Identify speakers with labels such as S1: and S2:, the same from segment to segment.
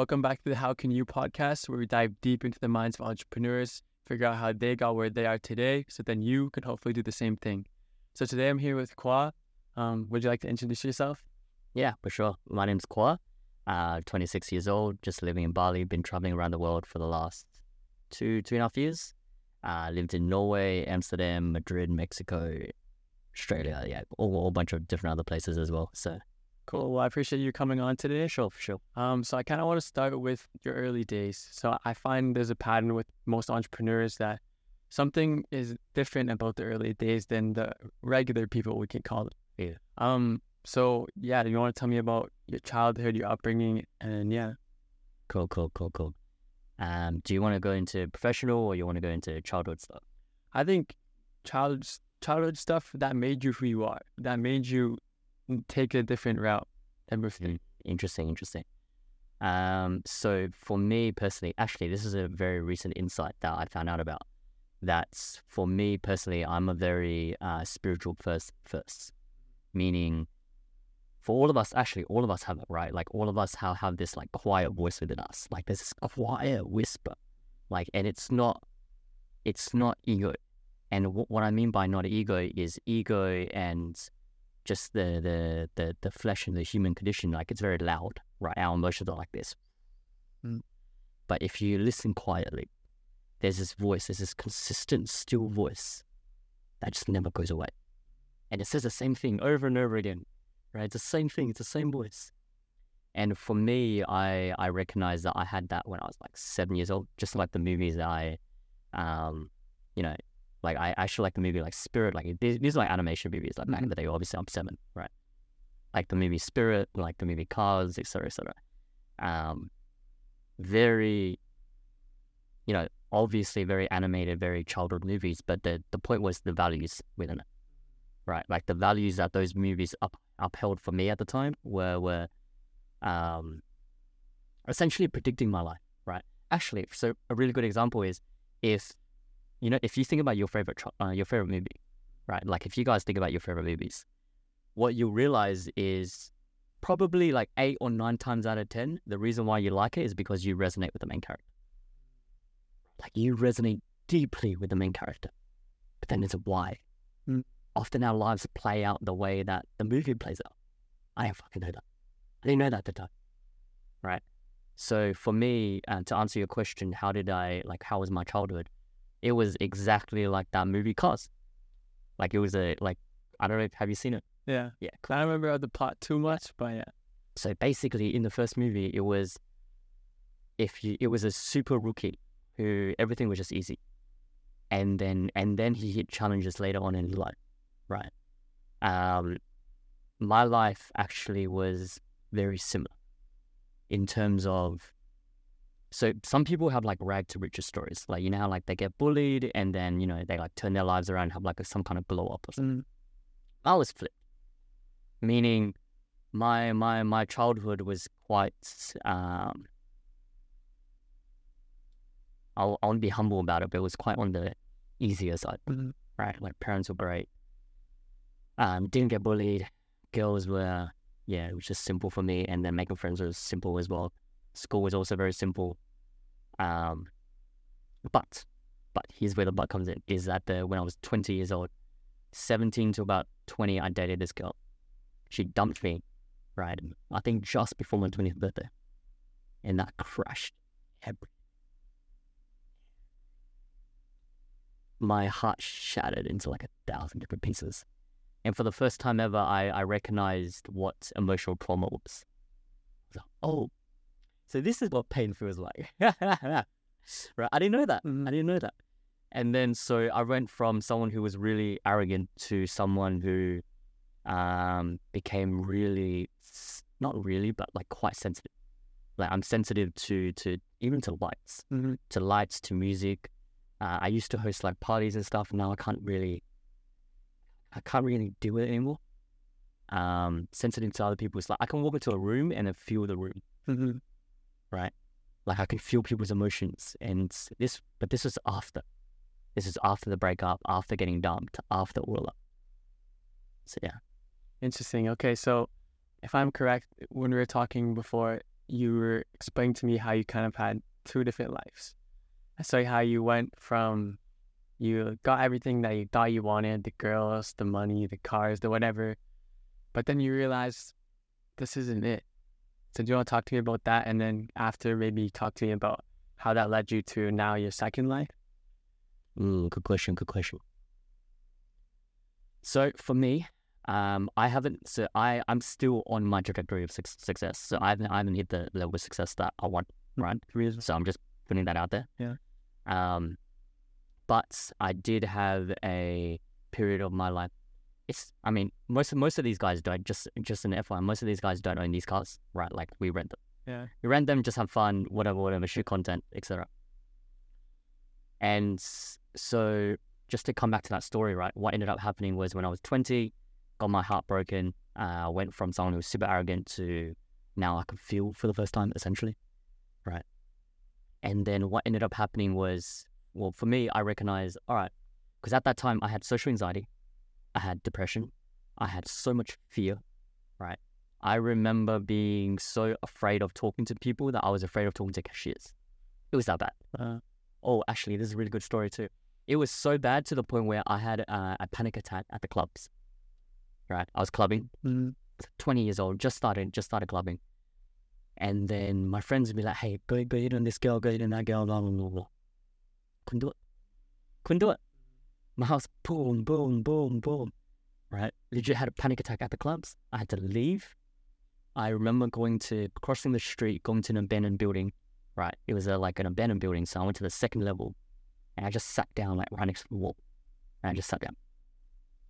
S1: Welcome back to the How Can You podcast, where we dive deep into the minds of entrepreneurs, figure out how they got where they are today, so then you can hopefully do the same thing. So today I'm here with Khoa. Um, would you like to introduce yourself?
S2: Yeah, for sure. My name's Khoa, uh, 26 years old, just living in Bali, been traveling around the world for the last two, two and a half years. Uh, lived in Norway, Amsterdam, Madrid, Mexico, Australia, yeah, a whole bunch of different other places as well. So
S1: Cool. Well, I appreciate you coming on today.
S2: sure, for sure.
S1: Um, so I kind of want to start with your early days. So I find there's a pattern with most entrepreneurs that something is different about the early days than the regular people we can call it.
S2: Yeah.
S1: Um. So yeah, do you want to tell me about your childhood, your upbringing, and yeah,
S2: Cool, cool, cool, cool. Um, do you want to go into professional or you want to go into childhood stuff?
S1: I think childhood childhood stuff that made you who you are, that made you take a different route before.
S2: Mm, Interesting, interesting. Um, so for me personally, actually, this is a very recent insight that I found out about. That's for me personally, I'm a very uh, spiritual first, first, meaning for all of us, actually, all of us have it, right? Like all of us have, have this like quiet voice within us. Like this quiet whisper, like, and it's not, it's not ego. And w- what I mean by not ego is ego and just the, the the the flesh and the human condition, like it's very loud, right? Our emotions are like this.
S1: Mm.
S2: But if you listen quietly, there's this voice, there's this consistent, still voice that just never goes away. And it says the same thing over and over again, right? It's the same thing, it's the same voice. And for me, I I recognize that I had that when I was like seven years old, just like the movies that I, um, you know, like I actually like the movie like Spirit. Like these, these are like animation movies. Like back in the day, obviously I'm seven, right? Like the movie Spirit, like the movie Cars, etc., etc. Um, very, you know, obviously very animated, very childhood movies. But the the point was the values within it, right? Like the values that those movies up, upheld for me at the time were were, um, essentially predicting my life, right? Actually, so a really good example is if you know, if you think about your favorite uh, your favorite movie, right? Like if you guys think about your favorite movies, what you'll realize is probably like eight or nine times out of ten, the reason why you like it is because you resonate with the main character. Like you resonate deeply with the main character, but then there's a why.
S1: Mm.
S2: Often our lives play out the way that the movie plays out. I didn't fucking know that. I didn't know that at the time, right? So for me, uh, to answer your question, how did I like? How was my childhood? It was exactly like that movie Cars. Like it was a like I don't know. Have you seen it?
S1: Yeah.
S2: Yeah.
S1: I don't remember the plot too much, but yeah.
S2: So basically, in the first movie, it was if you it was a super rookie who everything was just easy, and then and then he hit challenges later on in life, right? Um, my life actually was very similar in terms of so some people have like rag to riches stories, like you know like they get bullied and then you know they like turn their lives around, and have like a, some kind of blow up or something.
S1: Mm.
S2: I was flipped, meaning my my my childhood was quite. Um, I'll I won't be humble about it, but it was quite on the easier side,
S1: Mhm.
S2: right? Like parents were great. Um, didn't get bullied. Girls were yeah, it was just simple for me, and then making friends was simple as well. School was also very simple. Um, but, but here's where the but comes in: is that the when I was 20 years old, 17 to about 20, I dated this girl. She dumped me, right? I think just before my 20th birthday, and that crushed everything. My heart shattered into like a thousand different pieces. And for the first time ever, I, I recognized what emotional trauma was. Was like, oh, so this is what pain feels like. right? I didn't know that.
S1: Mhm.
S2: I didn't know that. And then so I went from someone who was really arrogant to someone who um, became really, not really, but like quite sensitive. Like I'm sensitive to to even to lights,
S1: Mhm.
S2: to lights, to music. Uh, I used to host like parties and stuff. Now I can't really, I can't really do it anymore. Um, sensitive to other people. It's like I can walk into a room and feel the room
S1: Mhm.
S2: Right? Like I can feel people's emotions, and this, but this is after. This is after the breakup, after getting dumped, after all of that. So yeah,
S1: Interesting. Okay, so if I'm correct, when we were talking before, you were explaining to me how you kind of had two different lives. I saw how you went from you got everything that you thought you wanted the girls, the money, the cars, the whatever. But then you realized this isn't it. So, do you want to talk to me about that? And then after, maybe talk to me about how that led you to now your second life?
S2: Mm, good question. Good question. So for me, um, I haven't. So I I'm still on my trajectory of success. So I haven't I haven't hit the level of success that I want. Right. So I'm just putting that out there.
S1: Yeah.
S2: Um, but I did have a period of my life. It's. I mean, most of most of these guys don't. Just just an FYI, most of these guys don't own these cars. Right. Like we rent them.
S1: Yeah.
S2: We rent them, just have fun, whatever, whatever, shoot content, etc. And so just to come back to that story, right? What ended up happening was when I was 20, got my heart broken. I uh, went from someone who was super arrogant to now I can feel for the first time, essentially, right? And then what ended up happening was, well, for me, I recognized, all right, because at that time I had social anxiety, I had depression, I had so much fear, right? I remember being so afraid of talking to people that I was afraid of talking to cashiers. It was that bad. Uh, oh, actually, this is a really good story too. It was so bad to the point where I had uh, a panic attack at the clubs. Right, I was clubbing, mm-hmm. 20 years old, just started, just started clubbing. And then my friends would be like, hey, go, go hit on this girl, go hit on that girl, blah, blah, blah, blah. Couldn't do it. Couldn't do it. My house, boom, boom, boom, boom. Right? Legit had a panic attack at the clubs. I had to leave. I remember going to, crossing the street, going to an abandoned building. Right? It was a, like an abandoned building. So I went to the second level and I just sat down like right next to the wall. And I just sat down.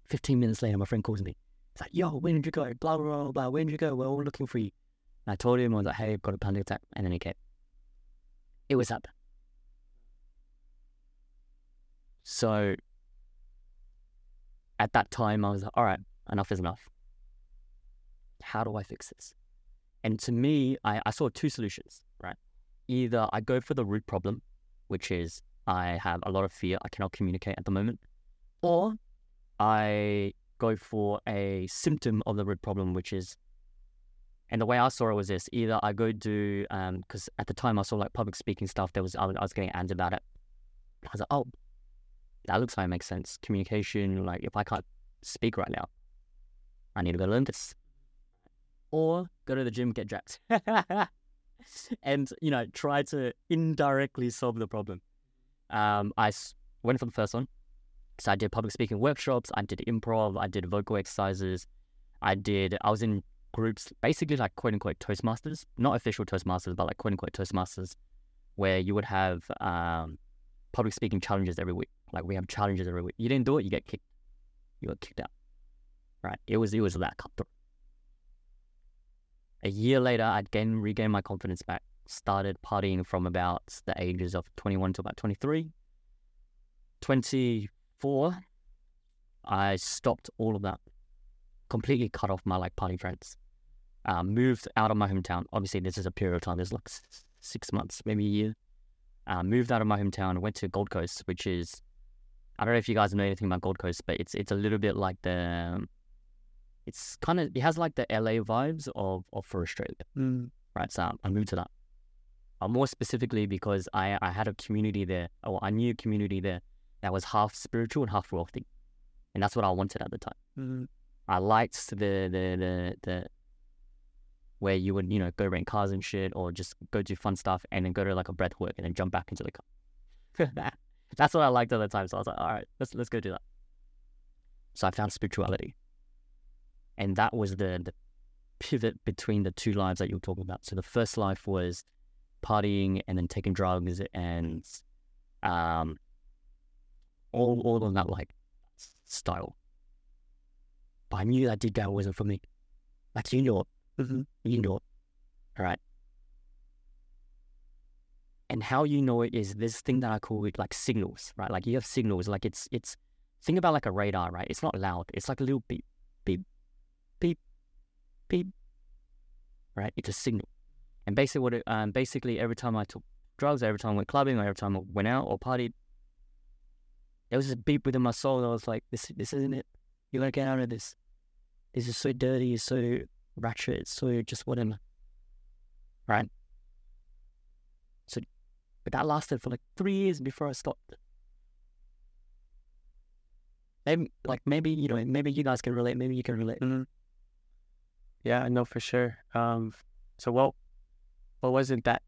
S2: 15 minutes later, my friend calls me. He's like, yo, where did you go? Blah, blah, blah, blah. Where did you go? We're all looking for you. And I told him, I was like, hey, I've got a panic attack. And then he came. It was up. So at that time, I was like, all right, enough is enough. How do I fix this? And to me, I, I saw two solutions, right? Either I go for the root problem, which is I have a lot of fear. I cannot communicate at the moment. Or I go for a symptom of the root problem, which is, and the way I saw it was this: either I go do, because um, at the time I saw like public speaking stuff. There was I was, I was getting ads about it. I was like, oh, that looks like it makes sense. Communication, like if I can't speak right now, I need to go learn this, or go to the gym, get jacked, and you know try to indirectly solve the problem. Um, I went for the first one. So I did public speaking workshops. I did improv. I did vocal exercises. I did. I was in groups, basically like quote unquote Toastmasters, not official Toastmasters, but like quote unquote Toastmasters, where you would have um, public speaking challenges every week. Like we have challenges every week. You didn't do it, you get kicked. You got kicked out. Right? It was it was that cutthroat. A year later, I'd gain regain my confidence back started partying from about the ages of 21 to about 23. 24, I stopped all of that. Completely cut off my like party friends. Uh, moved out of my hometown. Obviously, this is a period of time. There's like six months, maybe a year. Uh, moved out of my hometown. Went to Gold Coast, which is I don't know if you guys know anything about Gold Coast, but it's it's a little bit like the it's kind of it has like the LA vibes of of for Australia. Mm. Right, so I moved to that uh, more specifically because I, I had a community there, or I knew a community there that was half spiritual and half wealthy. And that's what I wanted at the time. Mm-hmm. I liked the, the, the, the, where you would, you know, go rent cars and shit, or just go do fun stuff and then go to like a breath work and then jump back into the car. that's what I liked at the time. So I was like, all right, let's, let's go do that. So I found spirituality. And that was the, the pivot between the two lives that you were talking about. So the first life was partying and then taking drugs and um, all all of that like style. But I knew that did down wasn't for me. Like you know, mm-hmm. you know, all right. And how you know it is this thing that I call it like signals, right? Like you have signals, like it's it's think about like a radar, right? It's not loud. It's like a little beep, beep, beep, beep. Right? It's a signal. And basically, what it, um, basically every time I took drugs, every time I went clubbing, or every time I went out or partied, there was this beep within my soul. I was like, "This, this isn't it. You're gonna get out of this. This is so dirty. It's so ratchet. So just wouldn't, right? So, but that lasted for like three years before I stopped. Maybe, like maybe you know, maybe you guys can relate. Maybe you can relate.
S1: Mhm. Yeah, I know for sure. Um, so what, what was it that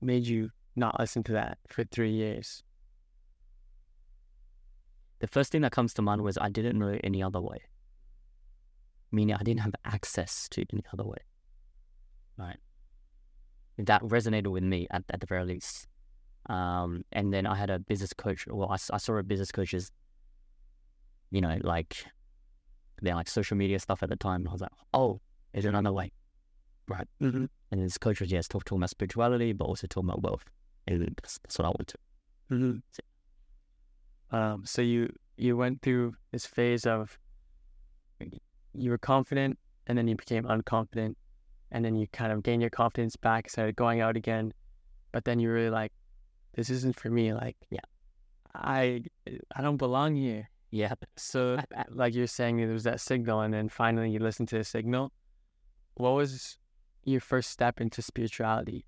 S1: made you not listen to that for three years?
S2: The first thing that comes to mind was I didn't know any other way. Meaning I didn't have access to any other way. Right. That resonated with me at, at the very least. Um, and then I had a business coach. Well, I saw a business coach's, you know, like, they're like social media stuff at the time. And I was like, oh, there's another way. Right.
S1: Mm-hmm.
S2: And this coach was, yes, talk, talking about spirituality, but also talking about wealth. And that's, that's what I want to.
S1: Mm-hmm. Um, so you you went through this phase of you were confident, and then you became unconfident, and then you kind of gained your confidence back, started going out again, but then you really like, this isn't for me. Like,
S2: Yeah.
S1: I I don't belong here.
S2: Yeah.
S1: So, like you're saying, there was that signal, and then finally you listened to the signal. What was your first step into spirituality?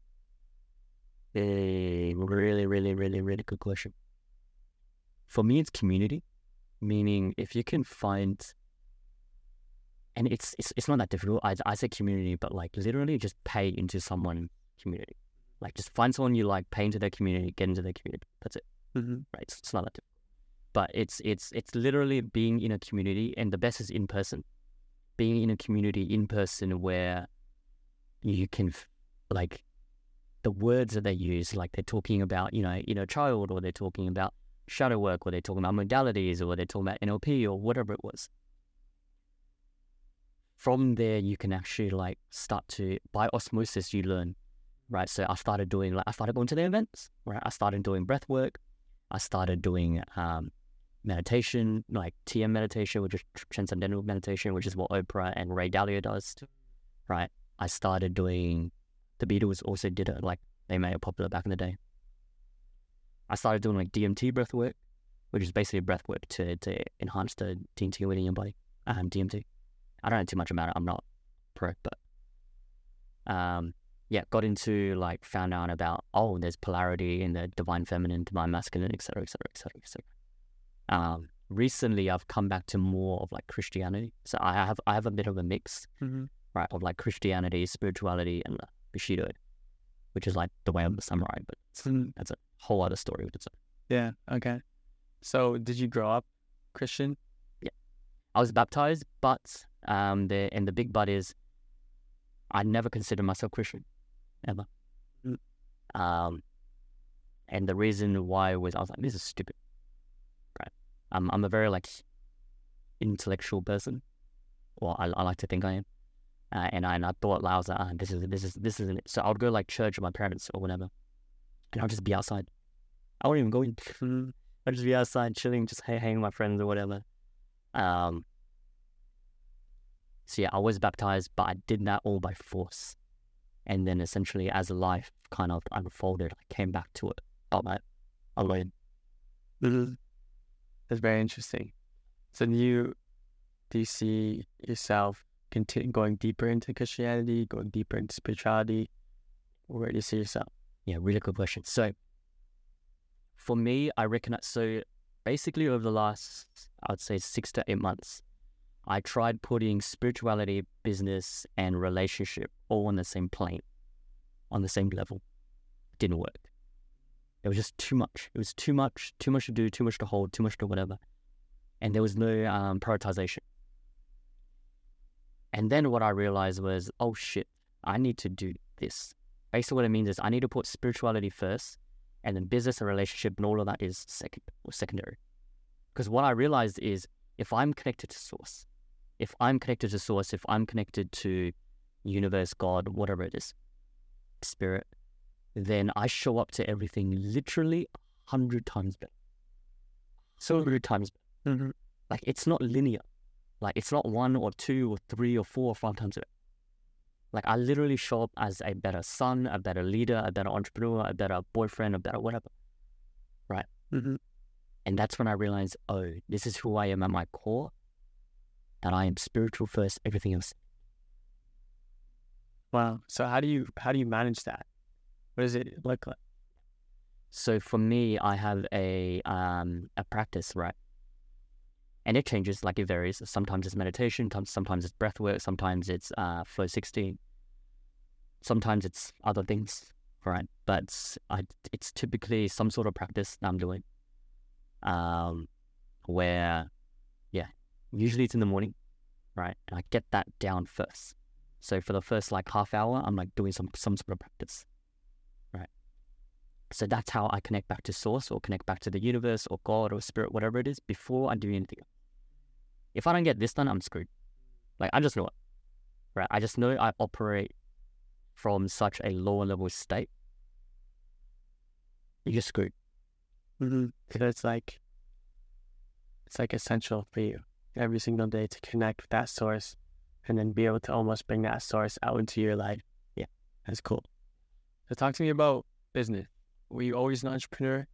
S2: A really, really, really, really good question. For me, it's community, meaning if you can find, and it's it's, it's not that difficult. I, I say community, but like literally just pay into someone community. Like just find someone you like, pay into their community, get into their community. That's it,
S1: Mm-hmm.
S2: right? It's, it's not that difficult. But it's it's it's literally being in a community, and the best is in person. Being in a community in person where you can f- like the words that they use, like they're talking about, you know, inner child, or they're talking about shadow work, or they're talking about modalities, or they're talking about NLP, or whatever it was. From there, you can actually like start to by osmosis, you learn, right? So I started doing like I started going to the events, right? I started doing breath work, I started doing um, meditation, like TM meditation, which is transcendental meditation, which is what Oprah and Ray Dalio does, right? I started doing the Beatles also did it, like they made it popular back in the day. I started doing like DMT breath work, which is basically breath work to, to enhance the DMT within your body. Um, DMT. I don't know too much about it. I'm not pro, but um, yeah, got into like found out about oh, there's polarity in the divine feminine, divine masculine, etc., etc., etc., etc. Um, recently, I've come back to more of like Christianity. So I have I have a bit of a mix
S1: Mm-hmm.
S2: right, of like Christianity, spirituality, and uh, Bushido, which is like the way of the samurai, but it's,
S1: Mhm.
S2: that's a whole other story with itself.
S1: Yeah. Okay. So, did you grow up Christian?
S2: Yeah, I was baptized, but um, the and the big but is, I never considered myself Christian, ever.
S1: Mm.
S2: Um, and the reason why was I was like, this is stupid, right? I'm I'm a very like intellectual person, well, I, I like to think I am, uh, and I and I thought like, I was like, ah, this is this is this isn't it. So I would go like church with my parents or whatever, and I'll just be outside. I wouldn't even go in. I'd just be outside chilling, just hang, hanging with my friends or whatever. Um, so yeah, I was baptized, but I did that all by force. And then essentially, as life kind of unfolded, I came back to it on my alone.
S1: Mm-hmm. That's very interesting. So, do you do you see yourself continue going deeper into Christianity, going deeper into spirituality? Where do you see yourself?
S2: Yeah, really good question. So, for me, I reckon that so basically over the last, I would say, six to eight months, I tried putting spirituality, business, and relationship all on the same plane, on the same level. It Didn't work. It was just too much. It was too much, too much to do, too much to hold, too much to whatever. And there was no um, prioritization. And then what I realized was, oh shit, I need to do this. Basically, what it means is I need to put spirituality first, and then business and relationship and all of that is second or secondary. Because what I realized is if I'm connected to source, if I'm connected to source, if I'm connected to universe, God, whatever it is, spirit, then I show up to everything literally a hundred times better. So hundred times better.
S1: Mm-hmm.
S2: Like it's not linear. Like it's not one or two or three or four or five times better. Like I literally show up as a better son, a better leader, a better entrepreneur, a better boyfriend, a better whatever.
S1: Mm-hmm.
S2: And that's when I realized, oh, this is who I am at my core. That I am spiritual first, everything else.
S1: Wow. So how do you how do you manage that? What does it look like?
S2: So for me, I have a um a practice, right? And it changes, like it varies. Sometimes it's meditation, sometimes it's breath work, sometimes it's uh flow sixteen, sometimes it's other things, right? But I, it's typically some sort of practice that I'm doing, um, where, usually it's in the morning, right? And I get that down first. So for the first like half hour, I'm like doing some some sort of practice, right? So that's how I connect back to source or connect back to the universe or God or spirit, whatever it is, before I do anything. If I don't get this done, I'm screwed. Like I just know it, right? I just know I operate from such a lower level state. You're screwed.
S1: Mm-hmm. It's like it's like essential for you every single day to connect with that source and then be able to almost bring that source out into your life.
S2: Yeah.
S1: That's cool. So talk to me about business. Were you always an entrepreneur?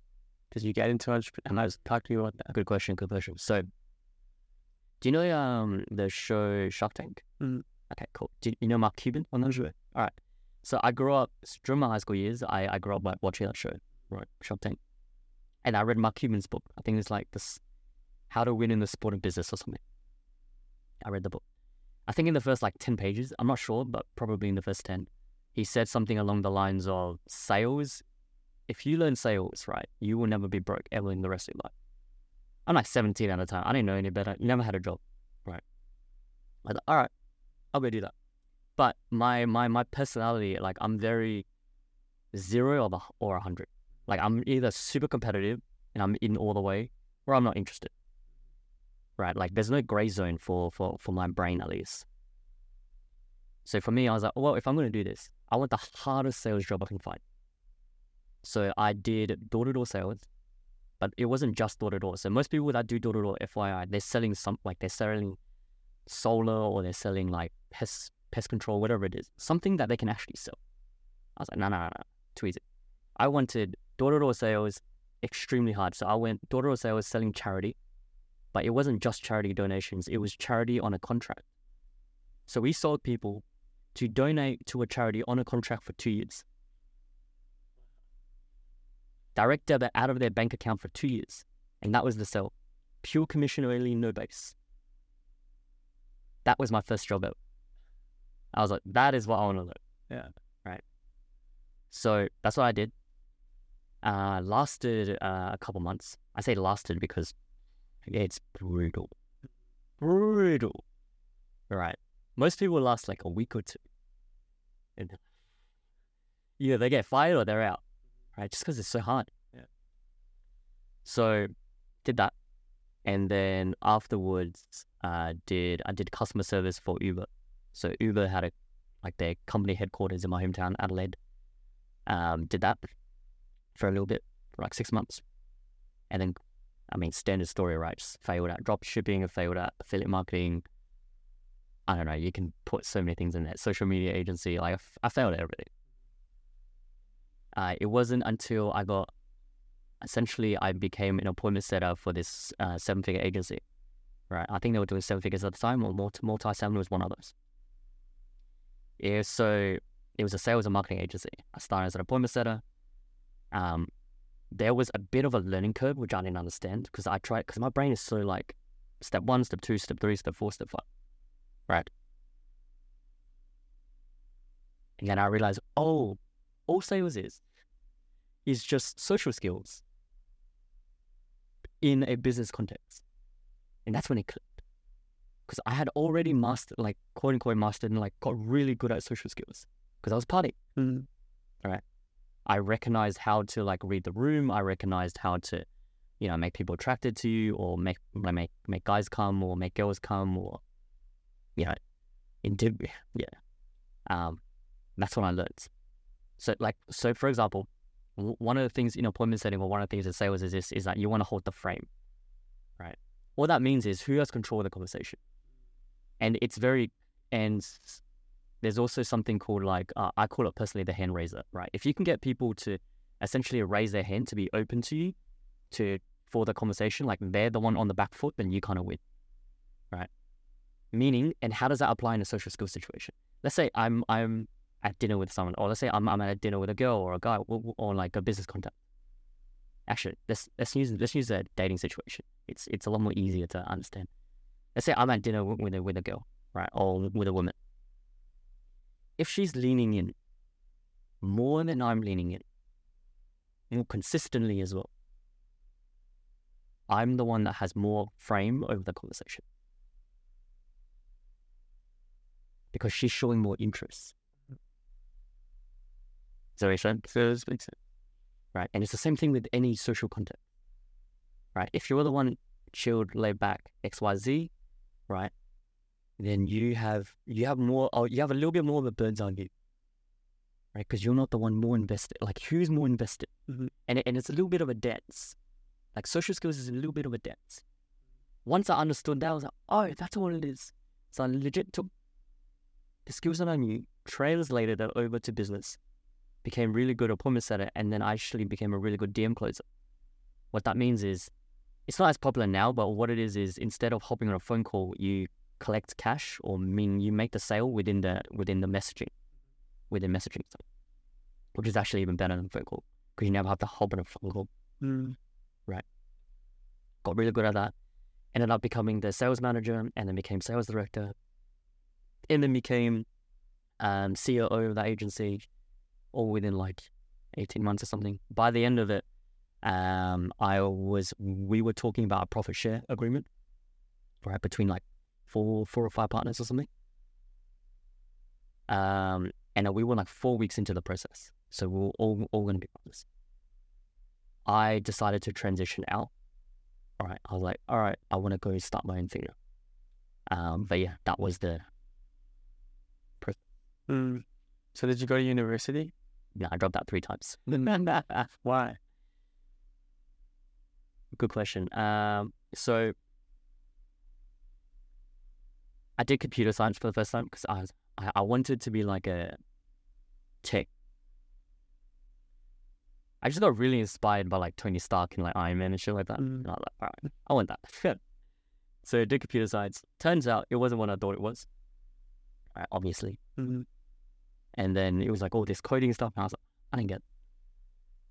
S1: Did you get into entrepreneur? Talk to me about that.
S2: Good question. Good question. So, do you know um the show Shark Tank?
S1: Mm.
S2: Okay, cool. Do you, you know Mark Cuban on that show? All right. So I grew up during my high school years. I, I grew up watching that show, right? Shark Tank, and I read Mark Cuban's book. I think it's like this, How to Win in the Sport Sporting Business or something. I read the book. I think in the first like ten pages, I'm not sure, but probably in the first ten, he said something along the lines of sales. If you learn sales, right, you will never be broke ever in the rest of your life. I'm like 17 at the time. I didn't know any better. Never had a job, right? I thought, all right, I'll go do that. But my my my personality, like I'm very zero or or hundred. Like I'm either super competitive and I'm in all the way, or I'm not interested. Right? Like there's no gray zone for for for my brain at least. So for me, I was like, well, if I'm going to do this, I want the hardest sales job I can find. So I did door to door sales, but it wasn't just door to door. So most people that do door to door, FYI, they're selling some like they're selling solar or they're selling like pest pest control, whatever it is, something that they can actually sell. I was like, no, no, no, no, too easy. I wanted door to door sales extremely hard. So I went door to door sales selling charity, but it wasn't just charity donations, it was charity on a contract. So we sold people to donate to a charity on a contract for two years. Direct debit out of their bank account for two years. And that was the sell. Pure commission only, no base. That was my first job ever. I was like, that is what I want to learn.
S1: Yeah.
S2: Right. So that's what I did. Uh, lasted uh, a couple months. I say lasted because it's brutal. Brutal. Right. Most people last like a week or two. And either they get fired or they're out. Right. Just because it's so hard.
S1: Yeah.
S2: So did that. And then afterwards, uh, did I did customer service for Uber. So Uber had a like their company headquarters in my hometown, Adelaide. Um, did that for a little bit, for like six months, and then, I mean, standard story, right? Just failed at drop shipping, failed at affiliate marketing. I don't know. You can put so many things in that social media agency. Like I failed at everything. Uh, it wasn't until I got essentially I became an appointment setter for this uh, seven figure agency. Right, I think they were doing seven figures at the time, or multi multi seven was one of those. Yeah, so it was a sales and marketing agency. I started as an appointment setter. Um, there was a bit of a learning curve which I didn't understand because I tried because my brain is so like step one, step two, step three, step four, step five, right? And then I realized, oh, all sales is is just social skills in a business context, and that's when it clicked because I had already mastered, like quote unquote mastered, and like got really good at social skills because I was partying.
S1: Mm-hmm.
S2: All right, I recognized how to like read the room. I recognized how to, you know, make people attracted to you, or make like, make make guys come, or make girls come, or you know, into yeah. Um, that's what I learned. So like so, for example, one of the things in appointment setting, or one of the things in sales is this: is that you want to hold the frame, right? What that means is who has control of the conversation and it's very and there's also something called like uh, I call it personally the hand raiser, right? If you can get people to essentially raise their hand to be open to you, to for the conversation, like they're the one on the back foot, then you kind of win, right? Meaning, and how does that apply in a social skill situation? Let's say I'm I'm at dinner with someone, or let's say I'm, I'm at a dinner with a girl or a guy or, or like a business contact. Actually, let's let's use let's use a dating situation. It's it's a lot more easier to understand. Let's say I'm at dinner with a, with a girl, right, or with a woman. If she's leaning in more than I'm leaning in, more consistently as well, I'm the one that has more frame over the conversation because she's showing more interest. Does that make sense?
S1: So this makes sense.
S2: Right. And it's the same thing with any social contact. Right. If you're the one chilled, laid back, XYZ, right, then you have you have more or you have a little bit more of a bird's eye view. Right? Because you're not the one more invested. Like who's more invested?
S1: Mhm.
S2: And, and it's a little bit of a dance. Like social skills is a little bit of a dance. Once I understood that, I was like, oh, that's what it is. So I legit took the skills that I knew, translated it over to business, became really good at appointment setter, and then I actually became a really good DM closer. What that means is, it's not as popular now, but what it is is instead of hopping on a phone call, you collect cash, or mean you make the sale within the within the messaging, within messaging, which is actually even better than phone call because you never have to hop on a phone call.
S1: Mm.
S2: got really good at that. Ended up becoming the sales manager and then became sales director. And then became um, CEO of that agency all within like 18 months or something. By the end of it, um, I was, we were talking about a profit share agreement, right, between like four, four or five partners or something. Um, and we were like four weeks into the process. So we are all, all going to be partners. I decided to transition out all right, I was like, all right, I want to go start my own thing. Um, but yeah, that was the
S1: Mm. So did you go to university?
S2: yeah. I dropped out three times.
S1: Why?
S2: Good question. Um, so I did computer science for the first time because I was I, I wanted to be like a tech. I just got really inspired by like Tony Stark and like Iron Man and shit like that.
S1: Mm.
S2: And I was like, all right, I want that. so I did computer science. Turns out it wasn't what I thought it was. Right, obviously.
S1: Mhm.
S2: And then it was like all this coding stuff. And I was like, I didn't get it.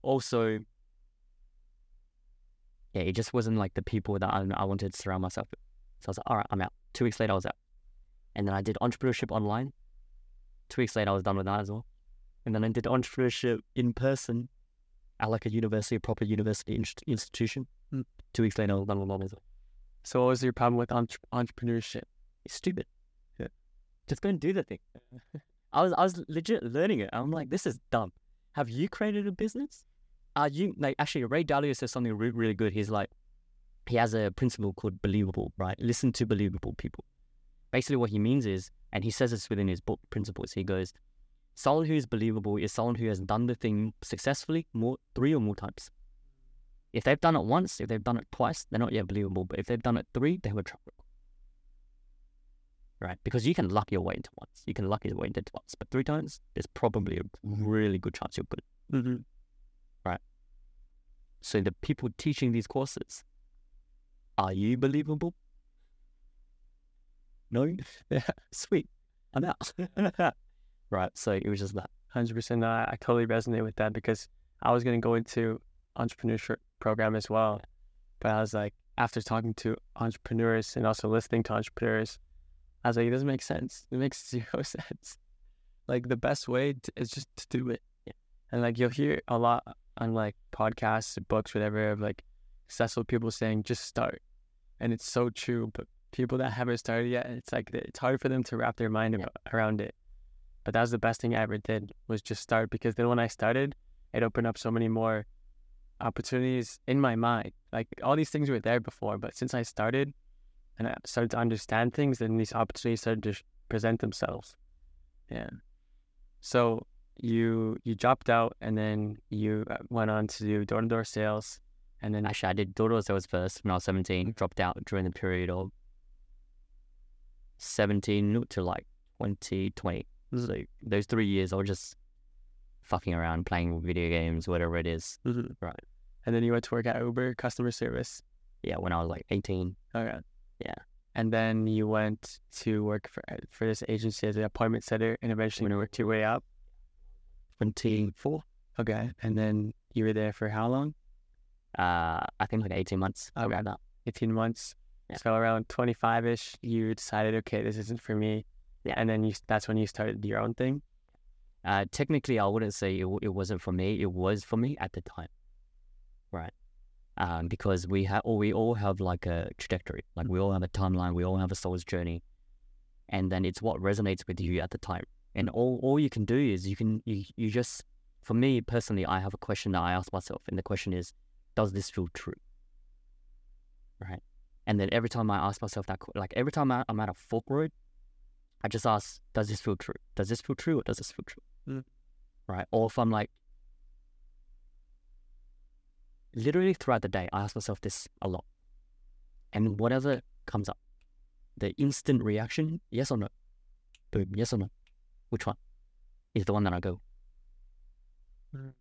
S2: Also, yeah, it just wasn't like the people that I, I wanted to surround myself with. So I was like, all right, I'm out. Two weeks later, I was out. And then I did entrepreneurship online. Two weeks later, I was done with that as well. And then I did entrepreneurship in person at like a university, a proper university inst- institution.
S1: Mm.
S2: Two weeks later, I was done with that as well.
S1: So what was your problem with entre- entrepreneurship?
S2: It's stupid.
S1: Yeah.
S2: Just go and do the thing. I was I was legit learning it. I'm like, this is dumb. Have you created a business? Are you like actually Ray Dalio says something re- really good. He's like, he has a principle called believable, right? Listen to believable people. Basically, what he means is, and he says this within his book Principles. He goes, someone who is believable is someone who has done the thing successfully more three or more times. If they've done it once, if they've done it twice, they're not yet believable. But if they've done it three, they have a track record. Right? Because you can luck your way into once. You can luck your way into once. But three times, there's probably a really good chance you're good.
S1: Mm-hmm.
S2: So the people teaching these courses, are you believable? No?
S1: Yeah.
S2: Sweet. I'm out. right. So it was just that.
S1: Hundred percent. I, I totally resonate with that because I was gonna go into entrepreneurship program as well, but I was like, after talking to entrepreneurs and also listening to entrepreneurs, I was like, it doesn't make sense. It makes zero sense. Like the best way to, is just to do it.
S2: Yeah.
S1: And like you'll hear a lot on like podcasts, books, whatever, of like successful people saying just start, and it's so true. But people that haven't started yet, it's like it's hard for them to wrap their mind
S2: Yeah.
S1: around it. But that was the best thing I ever did was just start because then when I started, it opened up so many more opportunities in my mind. Like all these things were there before, but since I started and I started to understand things, then these opportunities started to present themselves. Yeah. So you you dropped out and then you uh, went on to do door to door sales, and then
S2: Actually, I did door to door sales first when I was 17, dropped out during the period of 17 to like 2020. So those three years, I was just fucking around, playing video games, whatever it is. Right.
S1: and then you went to work at Uber customer service.
S2: Yeah, when I was like 18.
S1: Okay.
S2: Yeah.
S1: And then you went to work for for this agency as an appointment setter, and eventually you worked your way up.
S2: 24.
S1: Okay. And then you were there for how long?
S2: Uh, I think like 18 months
S1: Okay.
S2: around that.
S1: 18 months.
S2: Yeah.
S1: So around 25 ish, you decided, okay, this isn't for me.
S2: Yeah.
S1: And then you that's when you started your own thing.
S2: Uh, technically, I wouldn't say it, it wasn't for me. It was for me at the time, right? Um, because we have, or we all have like a trajectory, like we all have a timeline, we all have a soul's journey, and then it's what resonates with you at the time. And all, all you can do is you can you, you just, for me personally, I have a question that I ask myself, and the question is, does this feel true? Right, and then every time I ask myself that, like every time I, I'm at a fork road, I just ask, does this feel true? Does this feel true, or does this feel true? right? Or if I'm like, literally throughout the day, I ask myself this a lot. And whatever comes up, the instant reaction, yes or no? Boom, yes or no? Which one is the one that I go?
S1: Mm.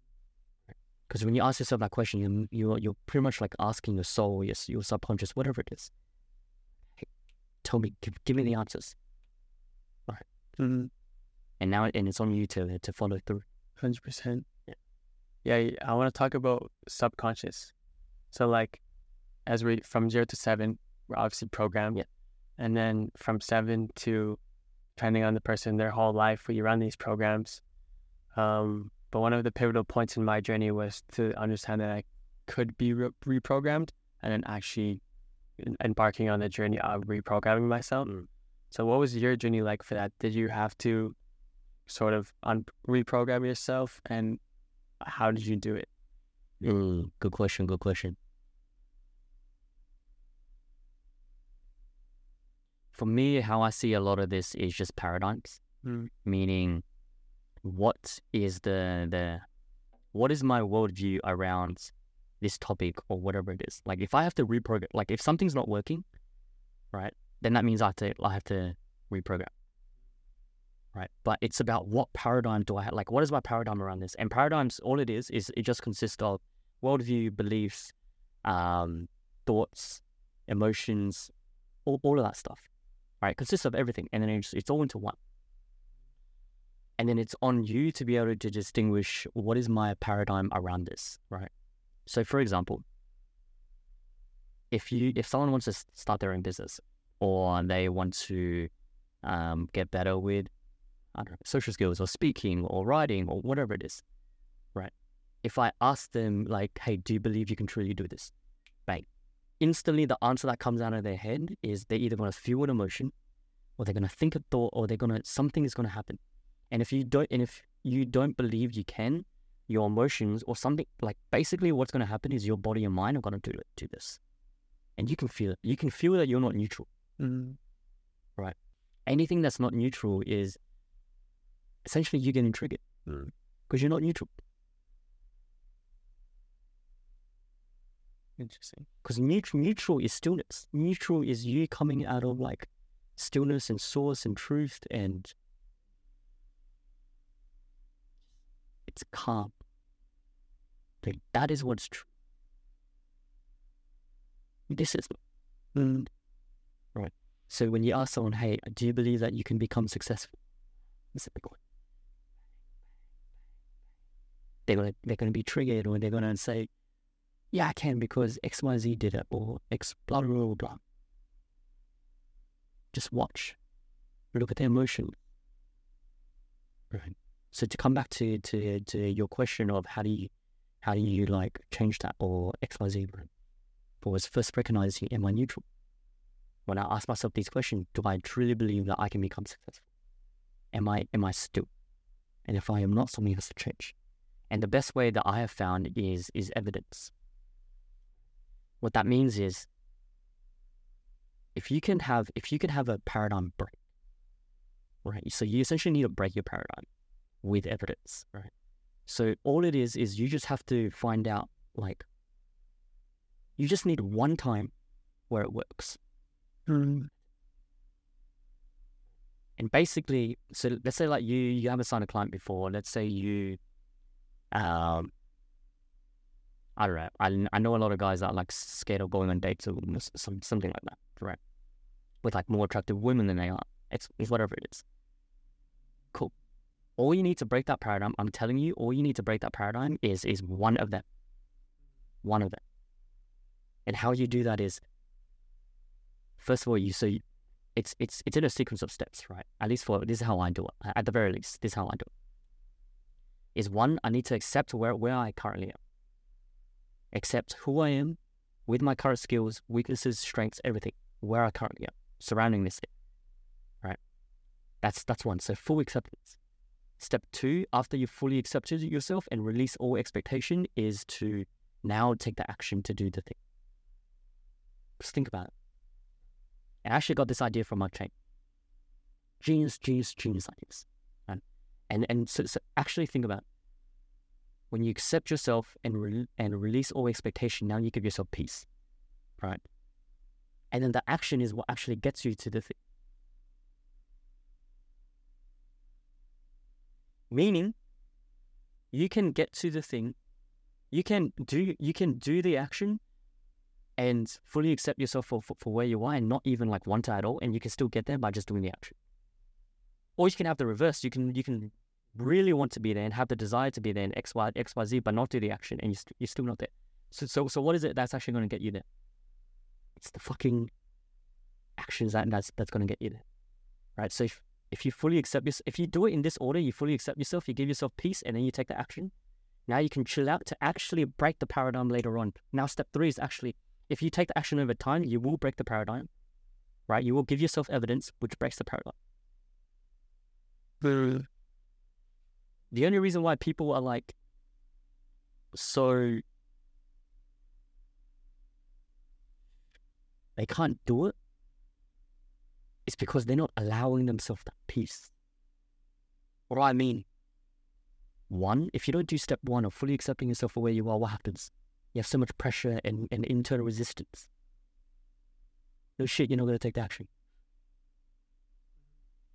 S2: Because when you ask yourself that question, you, you're, you're pretty much like asking your soul, your, your subconscious, whatever it is. Hey, tell me, give, give me the answers.
S1: Mm-hmm.
S2: And now, and it's on you to, to follow through.
S1: Hundred percent.
S2: Yeah.
S1: Yeah, I want to talk about subconscious. So like, as we from zero to seven, we're obviously programmed.
S2: Yeah.
S1: And then from seven to, depending on the person, their whole life, we run these programs. Um, but one of the pivotal points in my journey was to understand that I could be re- reprogrammed, and then actually embarking on the journey of reprogramming myself.
S2: Mm.
S1: So, what was your journey like for that? Did you have to sort of un- reprogram yourself, and how did you do it?
S2: Mm, good question. Good question. For me, how I see a lot of this is just paradigms,
S1: Mm.
S2: meaning what is the the what is my worldview around this topic or whatever it is. Like if I have to reprogram, like if something's not working, right, then that means I have to I have to reprogram. Right. But it's about what paradigm do I have like what is my paradigm around this? And paradigms all it is is it just consists of worldview, beliefs, um, thoughts, emotions, all, all of that stuff. Right? It consists of everything. And then it's, it's all into one. And then it's on you to be able to distinguish what is my paradigm around this, right? So for example, if you if someone wants to start their own business or they want to um, get better with I don't know, social skills or speaking or writing or whatever it is, right? If I ask them like, "Hey, do you believe you can truly do this?" Bang! Instantly, the answer that comes out of their head is they're either going to feel an emotion, or they're going to think a thought, or they're going to something is going to happen. And if you don't, and if you don't believe you can, your emotions or something like basically what's going to happen is your body and mind are going to do it, do this, and you can feel it. You can feel that you're not neutral.
S1: Mm.
S2: Anything that's not neutral is essentially you getting triggered
S1: Mm.
S2: because you're not neutral.
S1: Interesting.
S2: Because neutral, neutral is stillness. Neutral is you coming out of like stillness and source and truth, and it's calm. Like that is what's true. This is
S1: Mm.
S2: so. When you ask someone, "Hey, do you believe that you can become successful?" That's a big one. They're gonna they're gonna be triggered, or they're gonna say, "Yeah, I can because X Y Z did it," or X blah blah blah blah. Just watch, look at the emotion. Right. So to come back to to to your question of how do you how do you like change that or X Y Z, right? But was first recognizing am I neutral? When I ask myself these questions, do I truly believe that I can become successful? Am I am I still? And if I am not, something has to change. And the best way that I have found is is evidence. What that means is if you can have if you can have a paradigm break, right? So you essentially need to break your paradigm with evidence, right? So all it is is you just have to find out like you just need one time where it works.
S1: Mm.
S2: And basically, so let's say like you you haven't signed a client before. Let's say you, um, I don't know. I, I know a lot of guys that are like scared of going on dates or some something like that, right? With like more attractive women than they are. It's, it's whatever it is. Cool. All you need to break that paradigm, I'm telling you, all you need to break that paradigm is is one of them. One of them. And how you do that is first of all, you so you, it's it's it's in a sequence of steps, right? At least for this is how I do it. At the very least, this is how I do it. Is one, I need to accept where where I currently am. Accept who I am with my current skills, weaknesses, strengths, everything, where I currently am, surrounding this. Right? That's that's one. So full acceptance. Step two, after you've fully accepted yourself and release all expectation, is to now take the action to do the thing. Just think about it. I actually got this idea from Mike Chang. Genius, genius, genius ideas. And and, and so, so actually think about it. when you accept yourself and re- and release all expectation, now you give yourself peace. Right? And then the action is what actually gets you to the thing. Meaning, you can get to the thing, you can do you can do the action and fully accept yourself for, for, for where you are and not even like want to at all, and you can still get there by just doing the action. Or you can have the reverse. You can you can really want to be there and have the desire to be there in X, Y, X, Y, Z, but not do the action, and you st- you're still not there. So, so, so what is it that's actually going to get you there? It's the fucking actions that that's that's going to get you there, right? So if if you fully accept this, if you do it in this order, you fully accept yourself, you give yourself peace, and then you take the action. Now you can chill out to actually break the paradigm later on. Now step three is actually if you take the action over time, you will break the paradigm, right? You will give yourself evidence which breaks the paradigm. The only reason why people are like so they can't do it is because they're not allowing themselves that peace. What do I mean? One, if you don't do step one of fully accepting yourself for where you are, what happens? You have so much pressure and, and internal resistance. No shit, you're not going to take the action.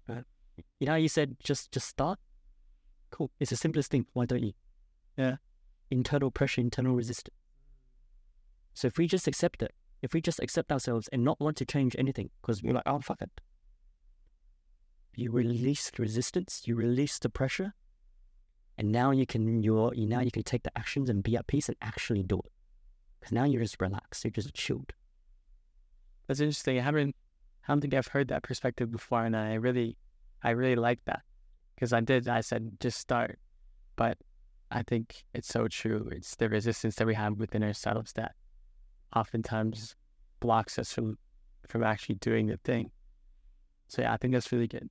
S2: Right? You know how you said just just start? Cool. It's the simplest thing. Why don't you?
S1: Yeah.
S2: Internal pressure, internal resistance. So if we just accept it, if we just accept ourselves and not want to change anything, because we're like, oh fuck it. You release resistance, you release the pressure, and now you can you're you now you can take the actions and be at peace and actually do it. Because now you're just relaxed, you're just chilled.
S1: That's interesting. I haven't, I don't think I've heard that perspective before, and I really, I really like that because I did. I said just start, but I think it's so true. It's the resistance that we have within ourselves that oftentimes blocks us from from actually doing the thing. So yeah, I think that's really good.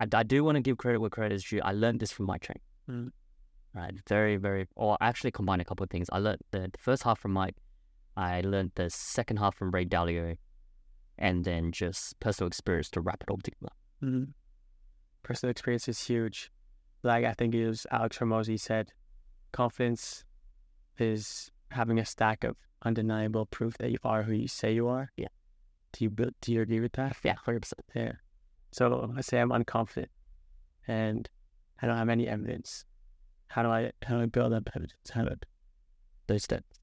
S2: I, I do want to give credit where credit is due. I learned this from Mike Chang.
S1: Mm.
S2: Right, very, very. Or I actually combine a couple of things. I learned the, the first half from Mike. I learned the second half from Ray Dalio, and then just personal experience to wrap it all together.
S1: Mm-hmm. Personal experience is huge. Like I think it was Alex Hormozi said, confidence is having a stack of undeniable proof that you are who you say you are.
S2: Yeah.
S1: Do you build, do you agree with that?
S2: Yeah, hundred percent.
S1: Yeah. So I say I'm unconfident, and I don't have any evidence. How do I how do I build up evidence? How do
S2: Those steps.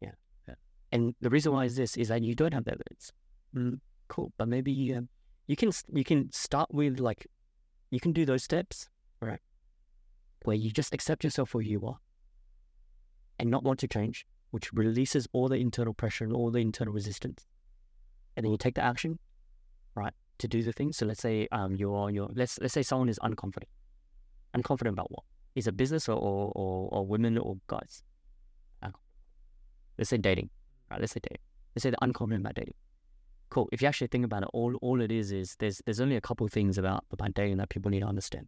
S2: Yeah.
S1: Yeah.
S2: And the reason why is this is that you don't have the evidence.
S1: Mm.
S2: Cool, but maybe you um, you can you can start with like you can do those steps right where you just accept yourself for who you are and not want to change, which releases all the internal pressure and all the internal resistance, and then you take the action, right, to do the thing. So let's say um you're you're let's let's say someone is unconfident, unconfident about what is it business or or, or, or women or guys. Uh, let's say dating, right? Let's say dating. Let's say they're unconfident about dating. Cool. If you actually think about it, all all it is is there's there's only a couple of things about about dating that people need to understand,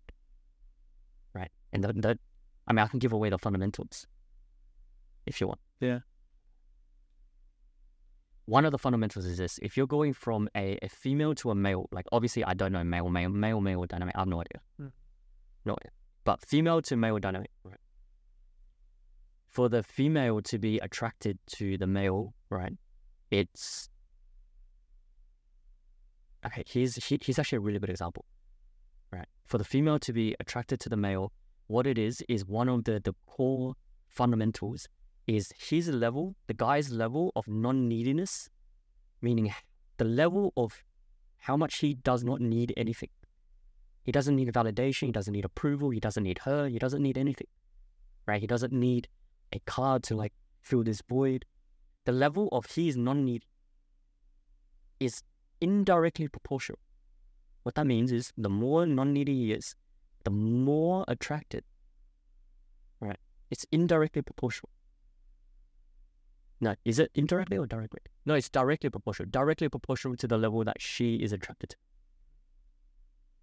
S2: right? And that, that I mean, I can give away the fundamentals if you want.
S1: Yeah.
S2: One of the fundamentals is this: if you're going from a, a female to a male, like obviously I don't know male, male, male, male dynamic. I have no idea,
S1: Mm.
S2: no idea. But female to male dynamic, right? For the female to be attracted to the male, right? It's okay. Here's he, here's actually a really good example, right? For the female to be attracted to the male, what it is is one of the the core fundamentals is his level, the guy's level of non neediness, meaning the level of how much he does not need anything. He doesn't need validation. He doesn't need approval. He doesn't need her. He doesn't need anything, right? He doesn't need a card to like fill this void. The level of his non-need is indirectly proportional. What that means is the more non-needy he is, the more attracted. Right? It's indirectly proportional. No, is it indirectly or directly? No, it's directly proportional. Directly proportional to the level that she is attracted to.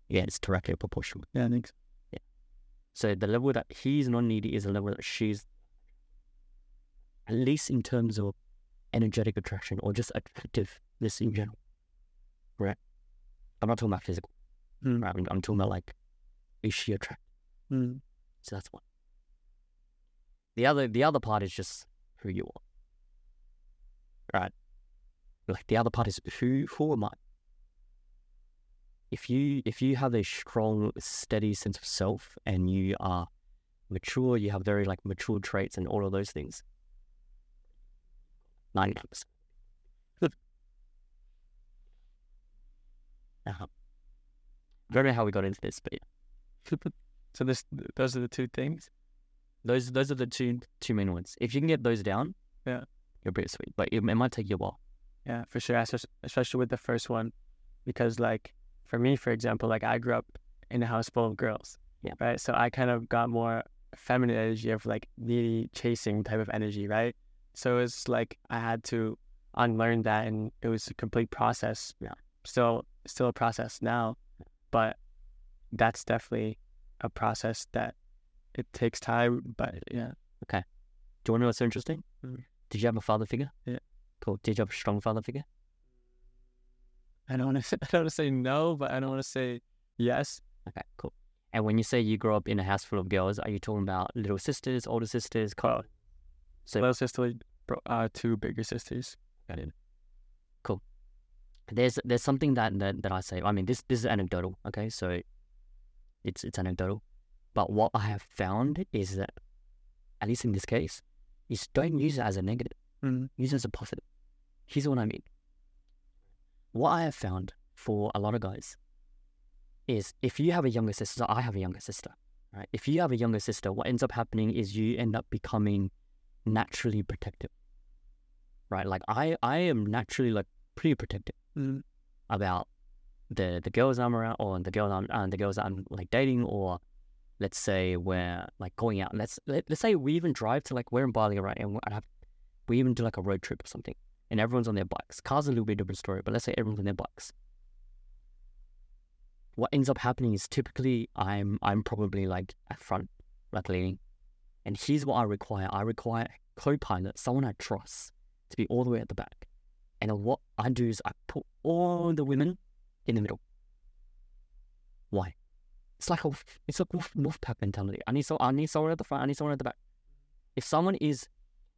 S2: Yeah, it's directly proportional.
S1: Yeah, I think so.
S2: So the level that he's not needy is the level that she's, at least in terms of energetic attraction or just attractiveness in general. Right? I'm not talking about physical.
S1: Mm.
S2: Right? I'm, I'm talking about like, is she attractive?
S1: Mm.
S2: So that's one. The other, the other part is just who you are. Right? Like the other part is who, who am I? if you if you have a strong, steady sense of self and you are mature, you have very like mature traits and all of those things. Ninety percent. uh-huh. I don't know how we got into this, but yeah.
S1: So this those are the two things.
S2: those those are the two two main ones. If you can get those down,
S1: Yeah.
S2: You're pretty sweet. But it, it might take you a while.
S1: Yeah, for sure. Especially with the first one, because like for me, for example, like I grew up in a house full of girls.
S2: Yeah.
S1: Right. So I kind of got more feminine energy of like needy chasing type of energy, right? So it's like I had to unlearn that, and it was a complete process.
S2: Yeah.
S1: Still, still a process now, but that's definitely a process that it takes time. But yeah, Okay.
S2: Do you want to know what's interesting?
S1: Mm.
S2: Did you have a father figure?
S1: Yeah.
S2: Cool. Did you have a strong father figure?
S1: I don't want to. I don't want to say no, but I don't want to say yes.
S2: Okay, cool. And when you say you grew up in a house full of girls, are you talking about little sisters, older sisters?
S1: Well,
S2: So-
S1: little sister, bro- uh, two bigger sisters.
S2: Got it. Cool. There's there's something that, that that I say. I mean, this this is anecdotal. Okay, so it's it's anecdotal, but what I have found is that, at least in this case, is don't use it as a negative.
S1: Mm.
S2: Use it as a positive. Here's what I mean. What I have found for a lot of guys is if you have a younger sister, so I have a younger sister, right? If you have a younger sister, what ends up happening is you end up becoming naturally protective, right? Like I, I am naturally like pretty protective
S1: Mm.
S2: about the the girls I'm around or the girls I'm uh, the girls I'm like dating or let's say we're like going out. Let's let, let's say we even drive to like we're in Bali right and we even do like a road trip or something and everyone's on their bikes. Cars are a little bit different story, but let's say everyone's on their bikes. What ends up happening is typically I'm I'm probably like at front, like leaning. And here's what I require. I require co-pilot, someone I trust, to be all the way at the back. And what I do is I put all the women in the middle. Why? It's like a it's a wolf, wolf pack mentality. I need so I need someone at the front. I need someone at the back. If someone is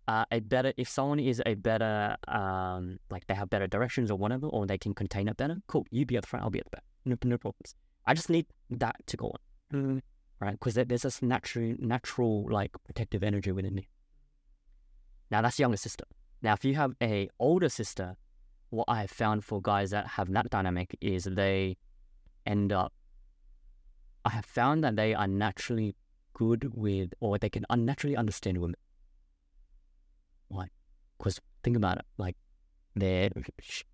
S2: uh, a better, if someone is a better, um, like they have better directions or whatever, or they can contain it better, cool. You be at the front. I'll be at the back. No, no problems. I just need that to go on
S1: Mm.
S2: right? Because there's this natural, natural like protective energy within me. Now that's younger sister. Now if you have a older sister, what I have found for guys that have that dynamic is they end up. I have found that they are naturally good with, or they can unnaturally understand women. Why? Because think about it, like they're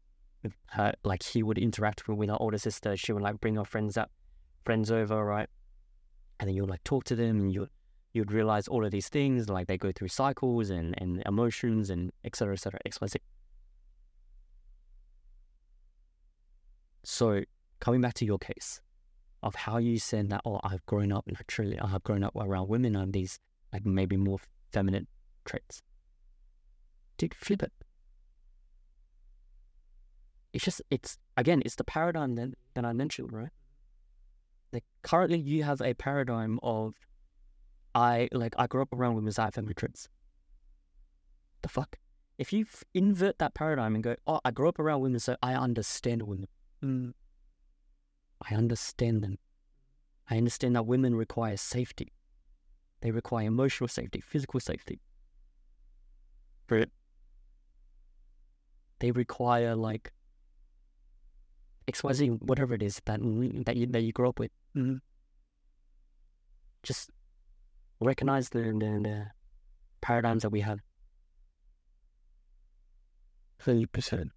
S2: her, like he would interact with her older sister. She would like bring her friends up, friends over, right? and then you'll like talk to them and you'll you'd realize all of these things like they go through cycles and and emotions and et cetera, et cetera, X, Y, Z. So coming back to your case of how you said that oh I've grown up naturally I have grown up around women and these like maybe more feminine traits. Dude, flip it. It's just it's again it's the paradigm that, that I mentioned, right? like currently you have a paradigm of I like I grew up around women's eye feminine traits. The fuck? If you invert that paradigm and go, oh, I grew up around women, so I understand women.
S1: Mm.
S2: I understand them. I understand that women require safety. They require emotional safety, physical safety.
S1: Right.
S2: They require like XYZ, whatever it is that that you that you grew up with.
S1: Mhm.
S2: Just recognize the, the the paradigms that we have.
S1: Hundred percent.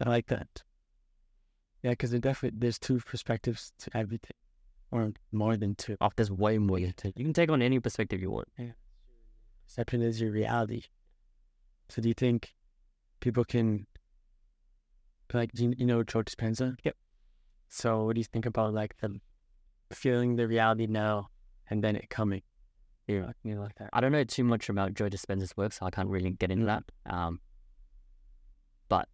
S1: I like that. Yeah, because there definitely there's two perspectives to everything, or more than two.
S2: Oh, there's way more you take. You can take on any perspective you want. Yeah.
S1: Perception is your reality. So do you think people can, like, do you, you know Joe Dispenza?
S2: Yep.
S1: So what do you think about like the feeling the reality now and then it coming?
S2: Yeah.
S1: You know, like that.
S2: I don't know too much about Joe Dispenza's work, so I can't really get into
S1: Mm.
S2: that. Um, but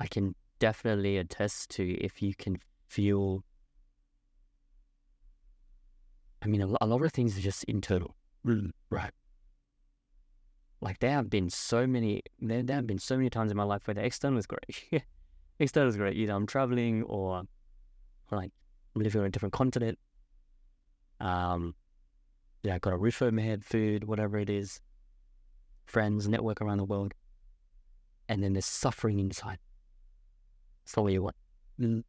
S2: I can definitely attest to if you can feel. I mean, a, lot of things are just internal.
S1: Right.
S2: Like there have been so many, there, there have been so many times in my life where the external is great. external is great. Either I'm traveling or like living on a different continent. Um, yeah, I got a roof over my head, food, whatever it is, friends, network around the world, and then there's suffering inside. What you want.
S1: Mm.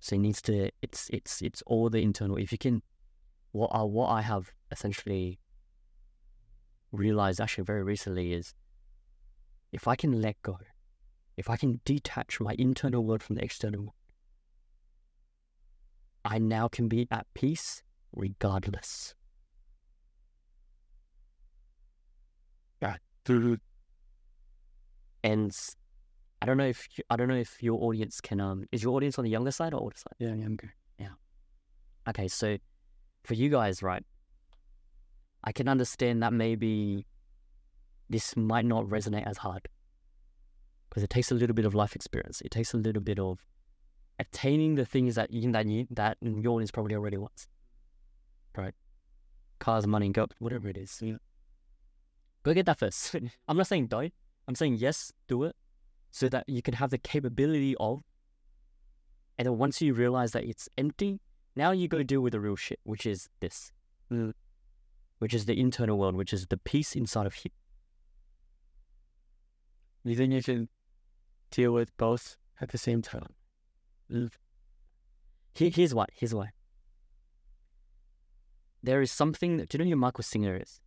S2: So it needs to. It's it's it's all the internal. If you can, what I what I have essentially realized actually very recently is if I can let go, if I can detach my internal world from the external world, I now can be at peace regardless. Yeah. And I don't know if I don't know if your audience can um is your audience on the younger side or older side?
S1: Yeah, younger. Yeah.
S2: Okay, so for you guys, right, I can understand that maybe this might not resonate as hard because it takes a little bit of life experience. It takes a little bit of attaining the things that you that you that your audience probably already wants, right? Cars, money, go whatever it is.
S1: Yeah.
S2: Go get that first. I'm not saying don't. I'm saying yes, do it, so that you can have the capability of. And then once you realize that it's empty, now you go deal with the real shit, which is this,
S1: Mm.
S2: which is the internal world, which is the peace inside of you.
S1: You think you can deal with both at the same time?
S2: Here, here's why. Here's why. There is something. that, Do you know who Michael Singer is?